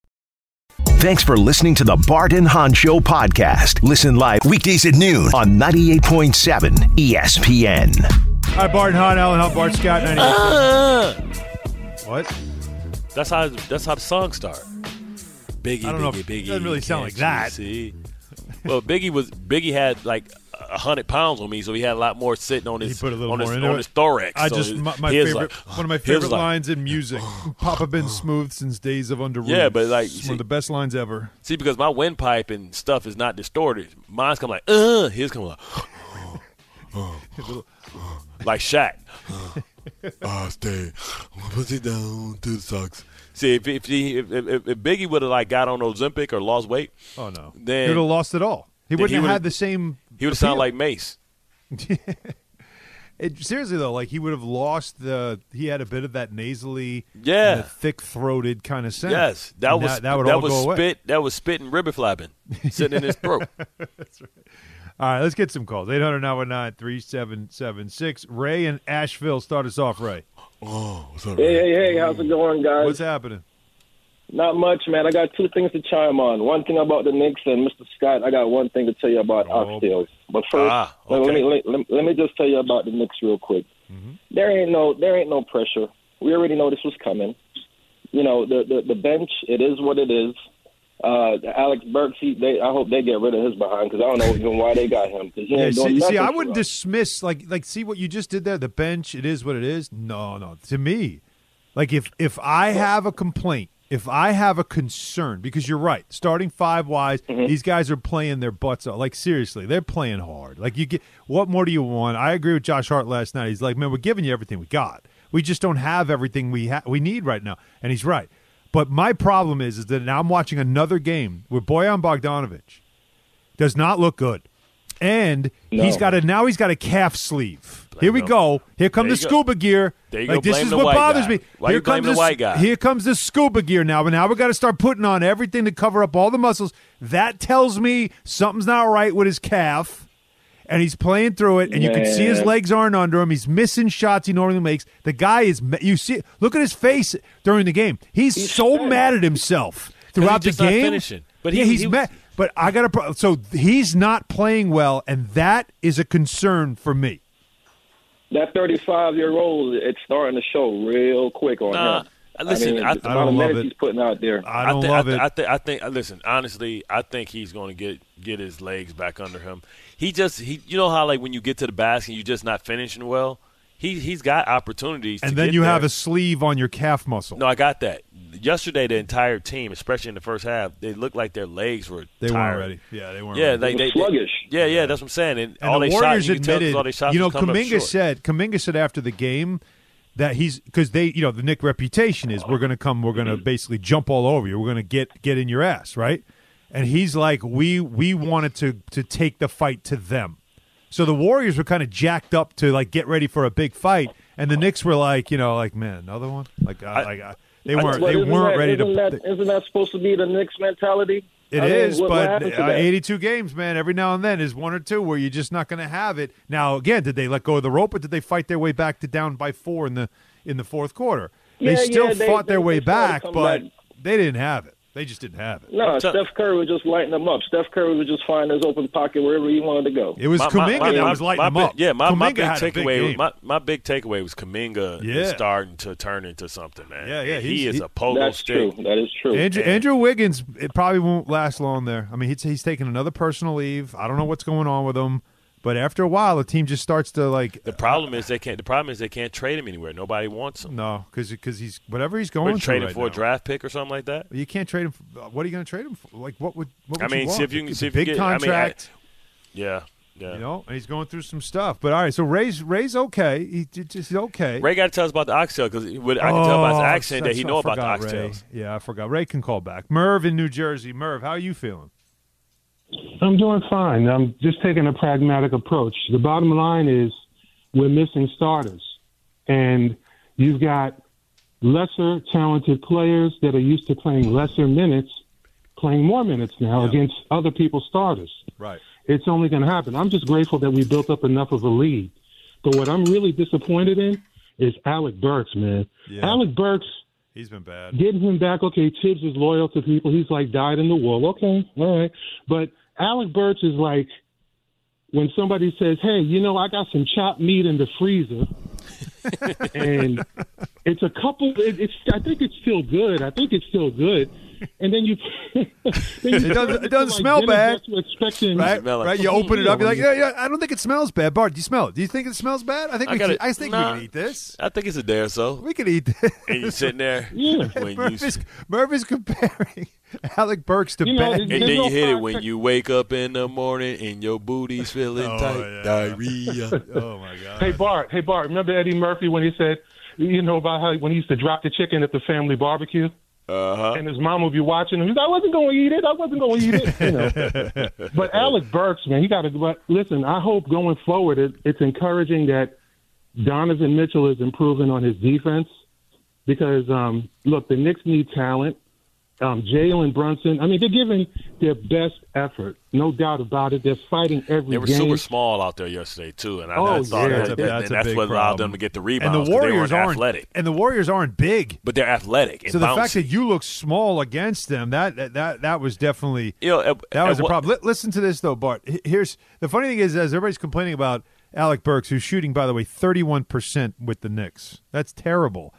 Thanks for listening to the Bart and Hahn Show podcast. Listen live weekdays at noon on 98.7 ESPN. Hi, Bart and Hahn, Alan Hahn, Bart Scott, 98. Ah! what? That's how that's how the song start. Biggie, I don't know Biggie, if- Biggie. it doesn't really sound like that. See? Well, Biggie was Biggie had like a hundred pounds on me, so he had a lot more sitting on He his put a little on more his, into on it. his thorax. I So just his- my, my favorite like- one of my his favorite like- lines in music. Papa been smooth since days of under Yeah, but, like, It's see- one of the best lines ever. See, because my windpipe and stuff is not distorted. Mine's come like, uh, his come like, like Shaq. Ah, stay. Put it down to the socks. See, if if, he, if, if, if Biggie would have like got on Ozempic or lost weight, Oh no, Then- he would have lost it all. He wouldn't he would've- had the same. He would sound like Mase. It, seriously though, like he would have lost the. He had a bit of that nasally, Yeah. thick throated kind of sound. Yes, that And was that, would all was go away. spit. That was spit and ribbon flapping, sitting in his throat. All right, let's get some calls. 800 919 3776. Ray in Asheville, start us off, Ray. Oh, Hey, hey, hey, how's it going, guys? What's happening? Not much, man. I got two things to chime on. One thing about the Knicks and Mr. Scott, I got one thing to tell you about Oh. oxtails. But first, Ah, let, me, let, let, let me just tell you about the Knicks real quick. Mm-hmm. There ain't no there ain't no pressure. We already know this was coming. You know, the the, the bench, it is what it is. Uh, Alec Burks, he, they, I hope they get rid of his behind because I don't know even why they got him. 'cause he Yeah, ain't doing see, see, I wouldn't dismiss like like see what you just did there. The bench, it is what it is. No, no. To me, like if if I have a complaint, if I have a concern, because you're right, starting five wise, Mm-hmm. these guys are playing their butts off. Like seriously, they're playing hard. Like you get what more do you want? I agree with Josh Hart last night. He's like, man, we're giving you everything we got. We just don't have everything we ha- we need right now, and he's right. But my problem is, is that now I'm watching another game where Bojan Bogdanovic does not look good. And No. he's got a now he's got a calf sleeve. Here we him. go. Here come There the go. scuba gear. There you like go. this Blame is what bothers guy. me. Why here comes the white guy? Here comes the scuba gear now, but now we got to start putting on everything to cover up all the muscles. That tells me something's not right with his calf. And he's playing through it, and you can see his legs aren't under him. He's missing shots he normally makes. The guy is. You see, look at his face during the game. He's, He's so mad at himself throughout the game. finishing. But yeah, he's he was- mad. But I got to. So he's not playing well, and that is a concern for me. That 35 year old, it's starting to show real quick on Nah, him. listen, mean, I- the I don't of love it. he's putting out there. I don't thi- love I, it. I, thi- I think. Listen, honestly, I think he's going to get get his legs back under him. He just he. You know how like when you get to the basket, you're just not finishing well. He he's got opportunities. and to then get you have a sleeve on your calf muscle. No, I got that. Yesterday, the entire team, especially in the first half, they looked like their legs were they tired. weren't ready. Yeah, they weren't. Yeah, ready. like They they, were they- sluggish. yeah, yeah, that's what I'm saying. And, And all the they Warriors shots, you can tell 'cause admitted, all they shots you know, was Kuminga said, Kuminga said after the game that he's because they, you know, the Knick reputation is we're going to come, we're going to mm-hmm. basically jump all over you, we're going to get get in your ass, right? And he's like, we we wanted to to take the fight to them, so the Warriors were kind of jacked up to like get ready for a big fight, and the Knicks were like, you know, like man, another one, like, I, like I, they weren't they weren't that, ready isn't to. That, isn't that supposed to be the Knicks mentality? It I is, mean, what, but uh, 82 games, man. Every now and then is one or two where you're just not going to have it. Now, again, did they let go of the rope, or did they fight their way back to down by four in the in the fourth quarter? Yeah, they still yeah, they- fought their they- way they back, but back. they didn't have it. They just didn't have it. No, Steph Curry was just lighting them up. Steph Curry was just finding his open pocket wherever he wanted to go. It was Kuminga that was lighting my them big- up. Yeah, my, my Kuminga big had big takeaway was game. my, my big takeaway was Kuminga Yeah. is starting to turn into something, man. Yeah, yeah, he is he- a pogo That's stick. true. That is true. Andrew, Andrew Wiggins, it probably won't last long there. I mean, he's, he's taking another personal leave. I don't know what's going on with him, but after a while, the team just starts to like The problem is they can't. The problem is they can't trade him anywhere. Nobody wants him. no, because he's whatever he's going trade him right for now. a draft pick or something like that. You can't trade him. For, uh, what are you going to trade him for? Like what would? What I mean, you see if you can see if you big get- I mean, I- contract. Yeah, yeah. you know, and he's going through some stuff. But all right, so Ray's Ray's okay. He just he's okay. Ray got to tell us about the oxtail because I can tell by his Oh, accent that he know about the Ray. oxtails. Yeah, I forgot. Ray can call back. Merv in New Jersey. Merv, how are you feeling? I'm doing fine. I'm just taking a pragmatic approach. The bottom line is we're missing starters. And you've got lesser talented players that are used to playing lesser minutes playing more minutes now against other people's starters. Right. It's only going to happen. I'm just grateful that we built up enough of a lead. But what I'm really disappointed in is Alec Burks, man. Yeah. Alec Burks He's been bad. getting him back. Okay, Thibs is loyal to people. He's like dyed in the wool. Okay, all right. But Alec Burks is like when somebody says, "Hey, you know, I got some chopped meat in the freezer," and it's a couple. It, it's I think it's still good. I think it's still good. And then you, then you It doesn't, it doesn't smell bad. Expecting, Right, Smell right. You open it up. You're like, Yeah, yeah, yeah. I don't think it smells bad. Bart, do you smell it? Do you think it smells bad? I think I we. got Can. I think Nah. we can eat this. I think it's a day or so. We can eat this. And you're sitting there Yeah. when Murph you is, is comparing Alec Burks to You know, bad. and then no you hit it when sec- you wake up in the morning and your booty's feeling Oh, tight. yeah. Diarrhea. oh my god. Hey Bart, hey Bart, remember Eddie Murphy when he said, you know about how when he used to drop the chicken at the family barbecue, Uh huh. and his mom would be watching him. He's like, I wasn't going to eat it. I wasn't going to eat it. You know. but Alec Burks, man, he got to. But listen, I hope going forward, it, it's encouraging that Donovan Mitchell is improving on his defense because um, look, the Knicks need talent. Um, Jalen Brunson, I mean, they're giving their best effort, no doubt about it. They're fighting every They were game. super small out there yesterday too, and I, Oh, I thought yeah. that, That's a- that- that's a and that's what allowed problem. them to get the and rebounds. the 'cause they Warriors aren't athletic, And the Warriors aren't big. but they're athletic. And So the bouncy. fact that you look small against them, that that that, that was definitely You know, at- that was a what- problem. Li- listen to this though, Bart. Here's the funny thing is, as everybody's complaining about Alec Burks, who's shooting by the way thirty one percent with the Knicks. That's terrible.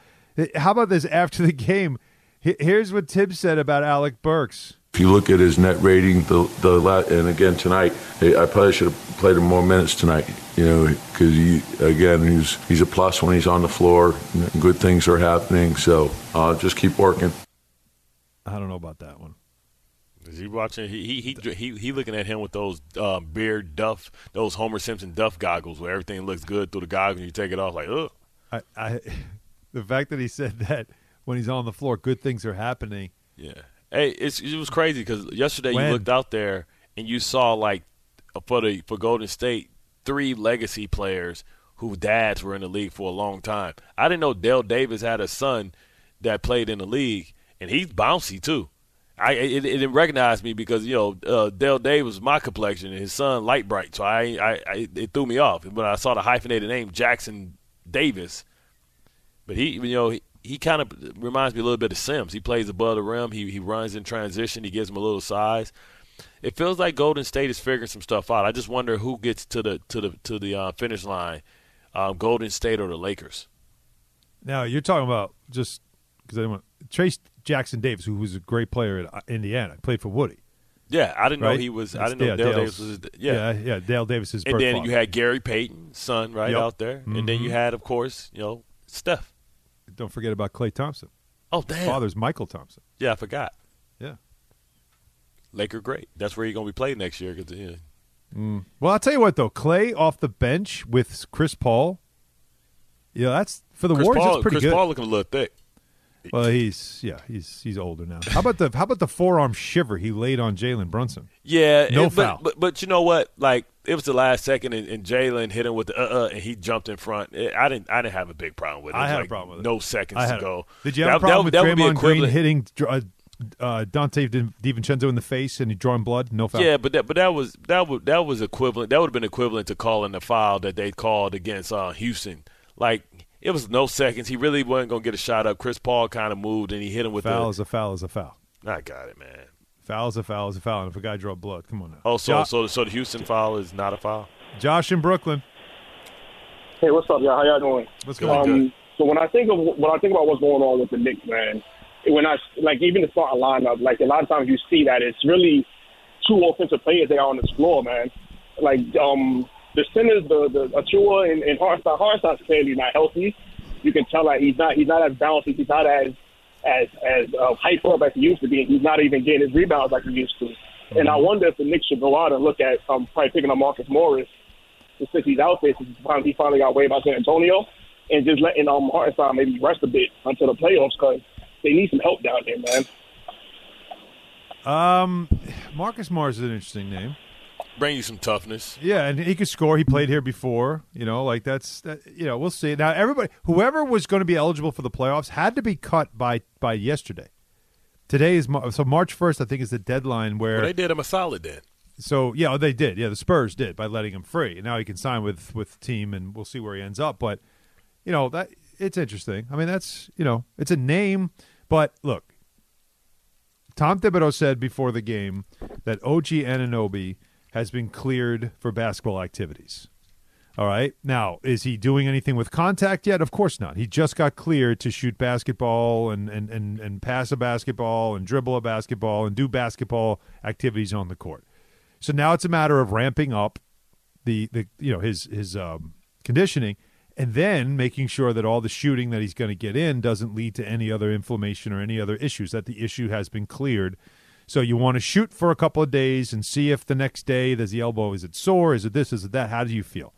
How about this after the game? H- Here's what Thibs said about Alec Burks. If you look at his net rating, the the and again tonight, I probably should have played him more minutes tonight. You know, because he again he's he's a plus when he's on the floor. Good things are happening, so uh, just keep working. I don't know about that one. Is he watching? He he he he, he looking at him with those um, beard duff, those Homer Simpson duff goggles, where everything looks good through the goggles, and you take it off like, ugh. I, I the fact that he said that when he's on the floor, good things are happening. Yeah. Hey, it's, it was crazy because yesterday When? you looked out there and you saw like for the for Golden State three legacy players whose dads were in the league for a long time. I didn't know Dale Davis had a son that played in the league, and he's bouncy too. I it, it didn't recognize me because you know uh, Dale Davis my complexion and his son light bright, so I, I, I it threw me off. But I saw the hyphenated name Jackson Davis, but he you know he, he kind of reminds me a little bit of Sims. He plays above the rim. He he runs in transition. He gives him a little size. It feels like Golden State is figuring some stuff out. I just wonder who gets to the to the to the uh, finish line, um, Golden State or the Lakers. Now you're talking about just because I want Trayce Jackson Davis, who was a great player at uh, Indiana, played for Woody. Yeah, I didn't right? know he was. I didn't know yeah, Dale Dale's- Davis was. Yeah. yeah, yeah, Dale Davis's and then father. you had Gary Payton's son right Yep. out there, and then you Mhm. had, of course, you know, Steph. Don't forget about Klay Thompson. Oh His damn! father's Mychal Thompson. Yeah, I forgot. Yeah. Laker great. That's where you're gonna be playing next year. 'cause, yeah. Mm. Well, I'll tell you what though, Klay off the bench with Chris Paul. Yeah, that's for the Chris Warriors. Paul, that's pretty Chris good. Paul looking a little thick. Well, he's yeah, he's he's older now. How about the how about the forearm shiver he laid on Jalen Brunson? Yeah, No it- foul. But, but but you know what? Like it was the last second, and, and Jalen hit him with the uh uh, and he jumped in front. It- I didn't I didn't have a big problem with it. I It was had a problem with it. No seconds I to go. Did you have That- a problem that, that with would be Draymond Green equivalent- hitting uh, uh, Donte DiVincenzo in the face and he drawing blood? No foul. Yeah, but that but that was that was that was equivalent. That would have been equivalent to calling the foul that they called against uh, Houston. Like it was no seconds. He really wasn't gonna get a shot up. Chris Paul kind of moved and he hit him with foul the is a foul is a foul. I got it, man. Foul is a foul is a foul. And if a guy draw blood, come on now. Oh, so Jo- so so the Houston foul is not a foul. Josh in Brooklyn. Hey, what's up, y'all? How y'all doing? What's going um, So when I think of when I think about what's going on with the Knicks, man, when I like even the starting lineup, like a lot of times you see that it's really two offensive players they are on this floor, man. Like um the centers, the the Achiuwa and, and Hartstein. Hartstein's clearly not healthy. You can tell that he's not he's not as balanced. He's not as as as uh, hyper up as he used to be. And he's not even getting his rebounds like he used to. And I wonder if the Knicks should go out and look at um, probably picking up Marcus Morris since he's out there, since he finally, he finally got waived by San Antonio, and just letting um Hartenstein maybe rest a bit until the playoffs because they need some help down there, man. Um, Marcus Morris is an interesting name. Bring you some toughness. Yeah, and he could score. He played here before. You know, like that's that. You know, we'll see. Now, everybody, whoever was going to be eligible for the playoffs, had to be cut by by yesterday. Today is so March first. I think is the deadline where Well, they did him a solid then. So yeah, oh, they did. Yeah, the Spurs did by letting him free. Now he can sign with with the team, and we'll see where he ends up. But you know that it's interesting. I mean, that's you know it's a name, but look, Tom Thibodeau said before the game that OG Anunoby has been cleared for basketball activities. All right. Now, is he doing anything with contact yet? Of course not. He just got cleared to shoot basketball and, and, and, and pass a basketball and dribble a basketball and do basketball activities on the court. So now it's a matter of ramping up the, the you know his his um, conditioning and then making sure that all the shooting that he's going to get in doesn't lead to any other inflammation or any other issues that the issue has been cleared so you want to shoot for a couple of days and see if the next day does the elbow is it sore is it this is it that how do you feel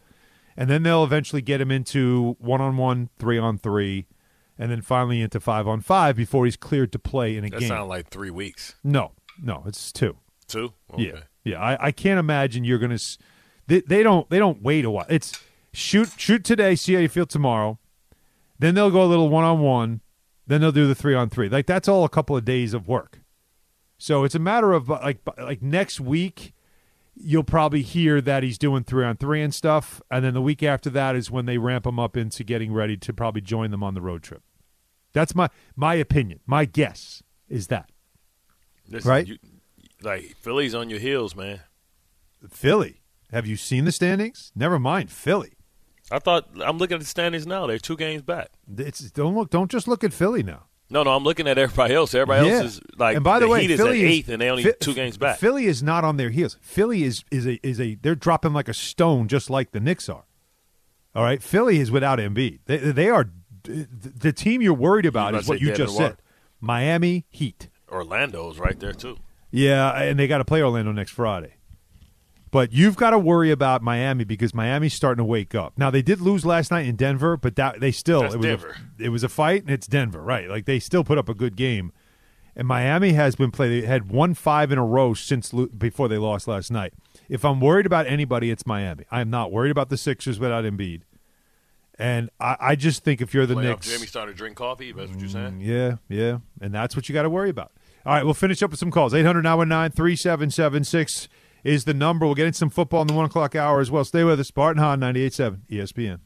and then they'll eventually get him into one on one three on three and then finally into five on five before he's cleared to play in a That game sounds like three weeks. no no it's two Two. yeah, yeah. I, I can't imagine you're gonna. s- They, they don't they don't wait a while. It's shoot shoot today, see how you feel tomorrow. Then they'll go a little one on one. Then they'll do the three on three. Like that's all a couple of days of work. So it's a matter of uh, like like next week, you'll probably hear that he's doing three on three and stuff, and then the week after that is when they ramp him up into getting ready to probably join them on the road trip. That's my my opinion. My guess is that Listen, Right? You, like Philly's on your heels, man. Philly. Have you seen the standings? Never mind Philly. I thought I'm looking at the standings now. They're two games back. It's don't look. Don't just look at Philly now. No, no, I'm looking at everybody else. Everybody Yeah. else is like. and by the, way, Heat is Philly at is eighth, and they only Phi- two games back. Philly is not on their heels. Philly is is a is a they're dropping like a stone, just like the Knicks are. All right, Philly is without Embiid. They, they are the team you're worried about about is what you just said. Miami Heat. Orlando's right there too. Yeah, and they got to play Orlando next Friday. But you've got to worry about Miami because Miami's starting to wake up. Now they did lose last night in Denver, but that they still That's it was Denver. A, it was a fight and it's Denver, right? Like they still put up a good game. And Miami has been played. They had one five in a row since before they lost last night. If I'm worried about anybody, it's Miami. I am not worried about the Sixers without Embiid. And I, I just think if you're the Playoff Knicks, Jimmy started to drink coffee. That's what you're saying. Mm, yeah, yeah. And that's what you got to worry about. All right, we'll finish up with some calls. 800 919 3776 is the number. We'll get into some football in the 1 o'clock hour as well. Stay with us. Bart and Hahn, 98.7 ESPN.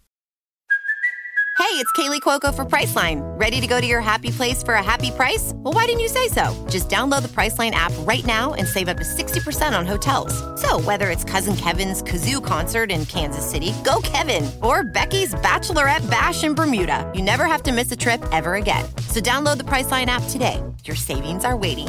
Hey, it's Kaley Cuoco for Priceline. Ready to go to your happy place for a happy price? Well, why didn't you say so? Just download the Priceline app right now and save up to 60% on hotels. So, whether it's Cousin Kevin's Kazoo concert in Kansas City, go Kevin, or Becky's Bachelorette Bash in Bermuda, you never have to miss a trip ever again. So, download the Priceline app today. Your savings are waiting.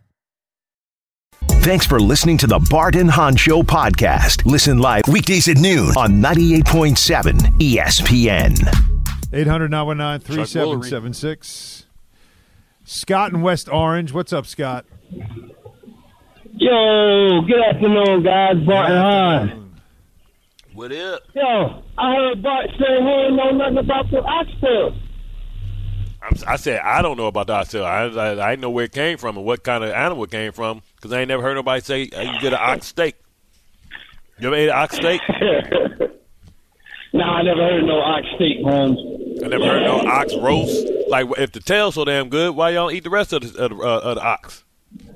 Thanks for listening to the Bart and Hahn Show podcast. Listen live weekdays at noon on 98.7 ESPN. 800 919 3776. Scott in West Orange. What's up, Scott? Yo, good afternoon, guys. Bart and Hahn. What up? Yo, I heard Bart say he ain't know nothing about the oxtail. I'm, I said I don't know about the oxtail. I, I I didn't know where it came from and what kind of animal it came from because I ain't never heard nobody say uh, you get an ox steak. You ever ate an ox steak? No, I never heard no ox steak, Holmes. I never heard no ox roast. Like if the tail's so damn good, why y'all eat the rest of the, of the, uh, of the ox?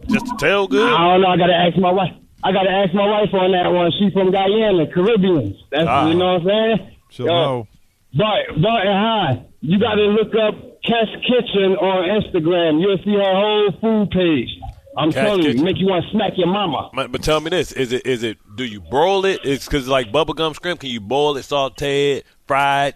Just the tail good? I don't know. I gotta ask my wife. I gotta ask my wife on that one. She's from Guyana, Caribbean. That's Ah. you know what I'm saying. She'll know. Bart, Bart and Hahn, you gotta look up Cass Kitchen on Instagram. You'll see her whole food page. I'm telling Kitchen. you, make you want to smack your mama. But, but tell me this: is it is it? Do you broil it? It's because like bubblegum shrimp. Can you boil it, saute it, fry it,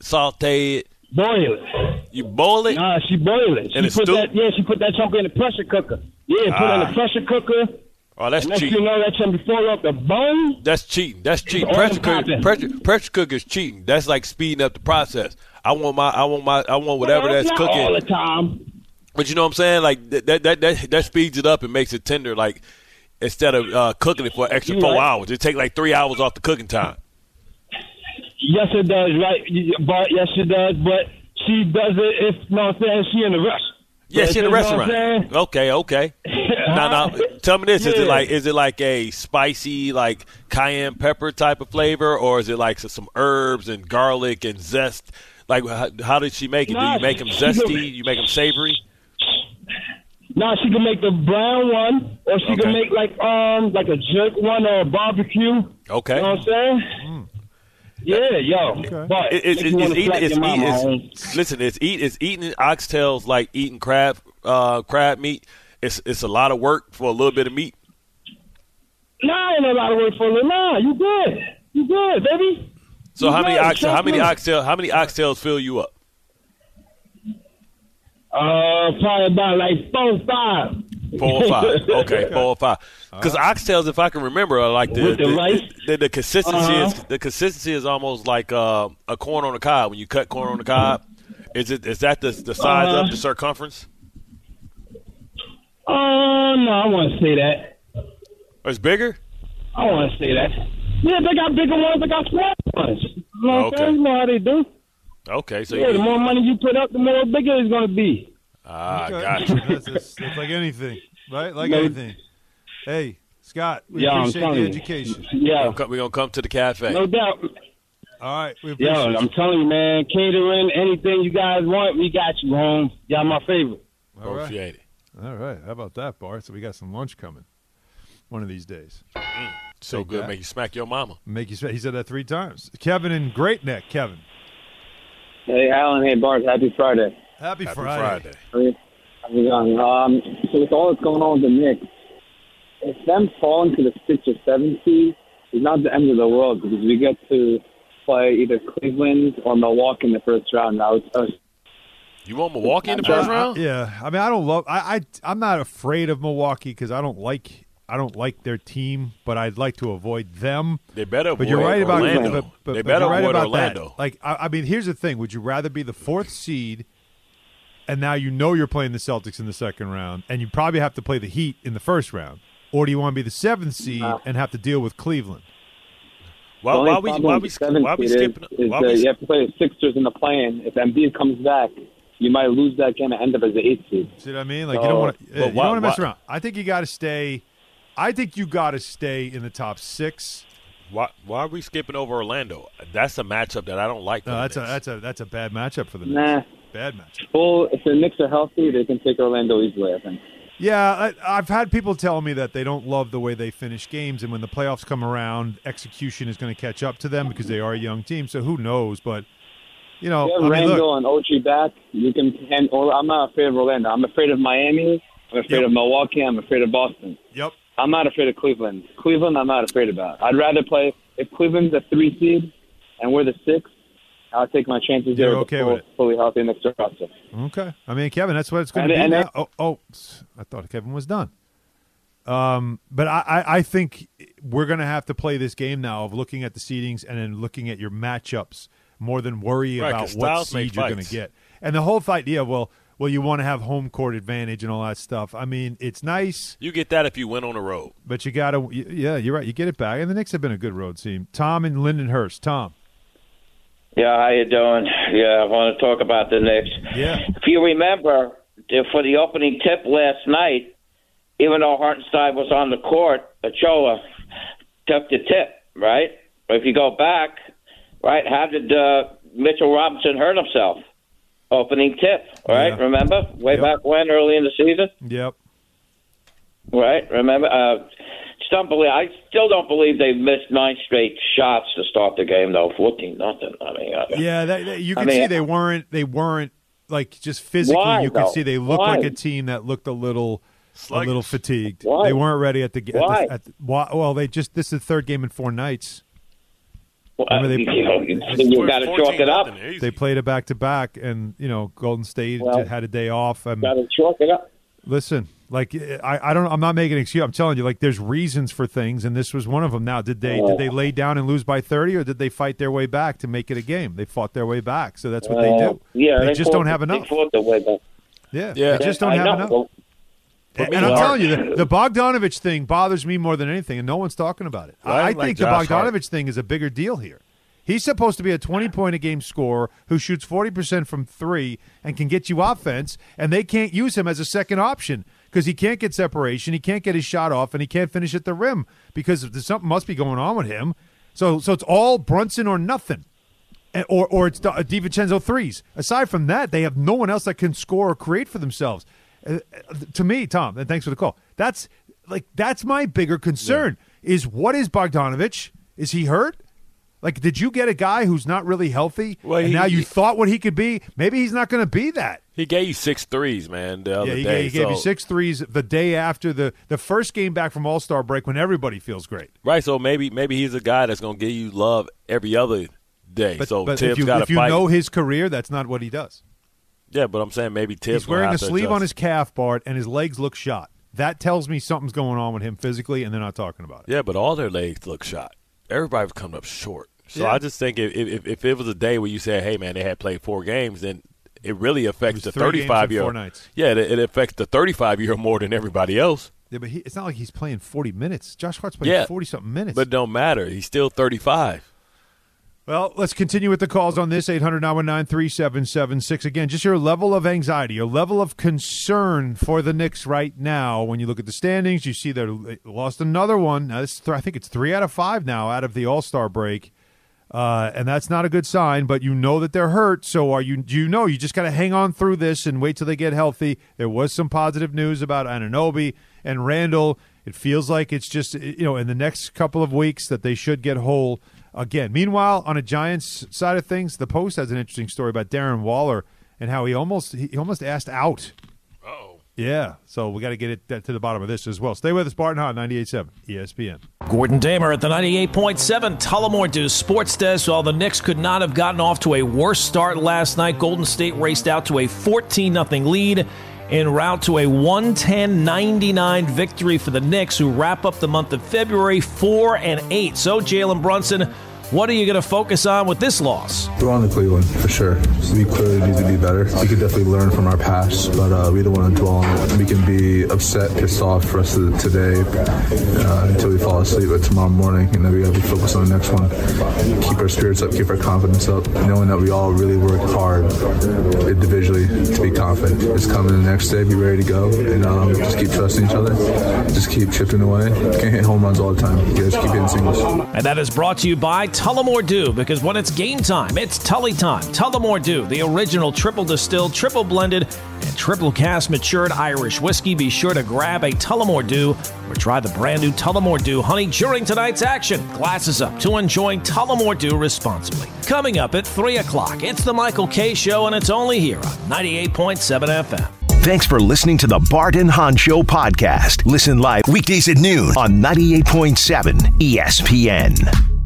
saute it? Boil it. You boil it? Nah, she boil it. She put stew? that. Yeah, she put that chunk in the pressure cooker. Yeah, put it in Ah. the pressure cooker. Oh, that's next you know, that chunk before up the bone. That's cheating. That's cheating. Pressure cooker, pressure, pressure cooker is cheating. That's like speeding up the process. I want my, I want my, I want whatever Well, that's not cooking. all the time. But you know what I'm saying? Like that, that, that, that, speeds it up and makes it tender. Like instead of uh, cooking it for an extra You four right. hours, it take like three hours off the cooking time. Yes, it does. Right, but yes, it does. But she does it if you know what I'm saying. She in the rush. Yeah, she in the you know what I'm restaurant. Okay, okay. now, now, tell me this: is it like is it like a spicy, like cayenne pepper type of flavor, or is it like some herbs and garlic and zest? Like, how, how did she make it? Do you make them zesty? You make them savory? Now she can make the brown one, or she Okay. can make like um like a jerk one or a barbecue. Okay. You know what I'm saying? Yeah, yo. But It- it's, if it's, wanna it's eating. slap It's, eat, it's, listen. It's eat. It's eating oxtails like eating crab, uh, crab meat. It's it's a lot of work for a little bit of meat. Nah, ain't a lot of work for her. Nah, you good. You good, baby. So You how many good. ox? How many oxtail? How many oxtails fill you up? Uh, probably about like four, or five. Four or five. Okay, four or five. Because oxtails, if I can remember, are like the the the, the, the consistency Uh-huh. is the consistency is almost like uh, a corn on the cob. When you cut corn on the cob, is it is that the the size Uh-huh. of the circumference? Uh, no, I want to say that. It's bigger? I want to say that. Yeah, they got bigger ones. They got small ones. You know what I'm Okay. saying? You know how they do. Okay, so yeah, you, the more money you put up, the more bigger it's going to be. ah, Okay. gotcha. That's, that's, that's like anything, right? Like No. anything. Hey, Scott, we Yeah, appreciate telling the you. education. Yeah, We're gonna come to the cafe. no doubt. All right, we Yo, appreciate I'm telling you, man, catering, anything you guys want, we got you, home. Y'all my favorite. All right. Appreciate it. All right. How about that, Bart? So we got some lunch coming one of these days. So Take good, that. make you smack your mama. Make you say he said that three times. Kevin in Great Neck. Kevin. Hey, Alan. Hey, Bart. Happy Friday. Happy, Happy Friday. Friday. How's it going? Um, so with all that's going on with the Knicks, if them falling to the six or seven seed is not the end of the world because we get to play either Cleveland or Milwaukee in the first round. Now, it's, uh, You want Milwaukee in the first round? yeah, I mean, I don't love. I, I I'm not afraid of Milwaukee because I don't like. I don't like their team, but I'd like to avoid them. They better But you're avoid right about Orlando. But, but, They but better you're right avoid about Orlando. that. Like, I, I mean, here's the thing: Would you rather be the fourth seed, and now you know you're playing the Celtics in the second round, and you probably have to play the Heat in the first round, or do you want to be the seventh seed and have to deal with Cleveland? Why, the only why we problem why with we why we skipping? Is, is why that we, you have to play the Sixers in the play-in. If Embiid comes back, you might lose that game and end up as the eighth seed. See what I mean? Like So- you don't want to. But you don't want to mess around. I think you got to stay. I think you got to stay in the top six. why why are we skipping over Orlando? That's a matchup that I don't like. No, the that's a that's a that's a bad matchup for the Knicks. Nah. Bad matchup. Well, if the Knicks are healthy, they can take Orlando easily. I think. Yeah, I, I've had people tell me that they don't love the way they finish games, and when the playoffs come around, execution is going to catch up to them because they are a young team. So who knows? But you know, You have I mean, Randle look, and OG back. You can hand. Or I'm not afraid of Orlando. I'm afraid of Miami. I'm afraid Yep. of Milwaukee. I'm afraid of Boston. Yep. I'm not afraid of Cleveland. Cleveland, I'm not afraid about. I'd rather play if Cleveland's a three seed and we're the six. I'll take my chances You're there with okay full, with it? fully healthy Knicks roster. Okay. I mean, Kevin, that's what it's going to be and now. Oh, oh, I thought Kevin was done. Um, but I, I, I think we're going to have to play this game now of looking at the seedings and then looking at your matchups more than worry Right, about 'cause what seed you're going to get. And the whole idea, well, well, you want to have home court advantage and all that stuff. I mean, it's nice, You get that if you win on the road. but you got to, yeah, you're right. You get it back. And the Knicks have been a good road team. Tom and Lindenhurst. Tom. Yeah, how you doing? Yeah, I want to talk about the Knicks. Yeah. If you remember, for the opening tip last night, even though Hartenstein was on the court, Achiuwa took the tip, right? But if you go back, right, how did uh, Mitchell Robinson hurt himself? Opening tip, right? Yeah. Remember? Way Yep. back when, early in the season? Yep. Right? Remember? Uh, don't believe, I still don't believe they've missed nine straight shots to start the game, though. 14 nothing. I mean, uh, Yeah, that, that- you I can mean- see they weren't they weren't like just physically. Why, you could see they looked Why? like a team that looked a little a little fatigued. Why? They weren't ready at the at the- At the, why- well, they just this is the third game in four nights. Well, Remember they- you know, you- you got to chalk it up. They played it back to back, and you know Golden State Well, had a day off. Got to chalk it up. listen, like I, I don't, I'm not making an excuse. I'm telling you, like there's reasons for things, and this was one of them. Now, did they did they lay down and lose by 30, or did they fight their way back to make it a game? They fought their way back, so that's what they Uh, do. Yeah, they, just fought- don't have enough. They fought their way back. Yeah, Yeah. they just don't I have know. enough. And, and I'm telling you, the, the Bogdanovic thing bothers me more than anything, and no one's talking about it. Well, I, I like think the Josh Hart. Bogdanovic thing is a bigger deal here. He's supposed to be a 20 point a game scorer who shoots 40% from three and can get you offense, and they can't use him as a second option because he can't get separation, he can't get his shot off, and he can't finish at the rim because there's something must be going on with him. So, so it's all Brunson or nothing. And, or or it's Di- uh, DiVincenzo threes. Aside from that, they have no one else that can score or create for themselves. Uh, uh, to me, Tom, and thanks for the call. That's like that's my bigger concern. Is what is Bogdanovic? Is he hurt? Like, did you get a guy who's not really healthy, Well, and he- now you thought what he could be? Maybe he's not going to be that. He gave you six threes, man, the other yeah, he, day. gave, he gave you six threes the day after the the first game back from All Star break when everybody feels great. Right, so maybe maybe he's a guy that's going to give you love every other day. But, so but Thibs if you, if you know his career, that's not what he does. Yeah, but I'm saying maybe Thibs He's wearing a sleeve on his calf, Bart, and his legs look shot. That tells me something's going on with him physically, and they're not talking about it. Yeah, but all their legs look shot. Everybody's coming up short. So Yeah. I just think if, if if it was a day where you said, "Hey, man, they had played four games," then it really affects the three games 35 year. four nights. Yeah, it, it affects the 35 year more than everybody else. Yeah, but he, it's not like he's playing 40 minutes. Josh Hart's playing Yeah, 40 something minutes. but it don't matter. He's still 35. Well, let's continue with the calls on this 800 919 3776. Again, just your level of anxiety, your level of concern for the Knicks right now. When you look at the standings, you see they lost another one. Now, this is th- I think it's three out of five now out of the All Star break. Uh, and that's not a good sign, but you know that they're hurt. So are you? Do you know you just got to hang on through this and wait till they get healthy? There was some positive news about Anunoby and Randle. It feels like it's just you know in the next couple of weeks that they should get whole again. Meanwhile, on a Giants side of things, the Post has an interesting story about Darren Waller and how he almost he almost asked out. Oh, yeah. So we got to get it to the bottom of this as well. Stay with us, Bart and Hahn, 98.7 ESPN. Gordon Damer at the 98.7 Tullamore Dew Sports Desk. While the Knicks could not have gotten off to a worse start last night, Golden State raced out to a 14 0 lead en route to a 110 99 victory for the Knicks, who wrap up the month of February 4 and 8. So, Jalen Brunson, what are you going to focus on with this loss? We're on to Cleveland for sure. We clearly need to be better. We could definitely learn from our past, but uh, we don't want to dwell on it. We can be upset, pissed off for us of today uh, until we fall asleep. But tomorrow morning, and then we have to focus on the next one. Keep our spirits up, keep our confidence up, knowing that we all really work hard individually to be confident. Just come in the next day, be ready to go, and um, just keep trusting each other. Just keep chipping away. Can't hit home runs all the time. You guys keep hitting singles. And that is brought to you by Tullamore Dew, because when it's game time, it's Tully time. Tullamore Dew, the original triple distilled, triple blended, and triple cast matured Irish whiskey. Be sure to grab a Tullamore Dew or try the brand new Tullamore Dew Honey during tonight's action. Glasses up to enjoying Tullamore Dew responsibly. Coming up at 3 o'clock, it's the Michael Kay Show, and it's only here on 98.7 FM. Thanks for listening to the Bart and Hahn Show podcast. Listen live weekdays at noon on 98.7 ESPN.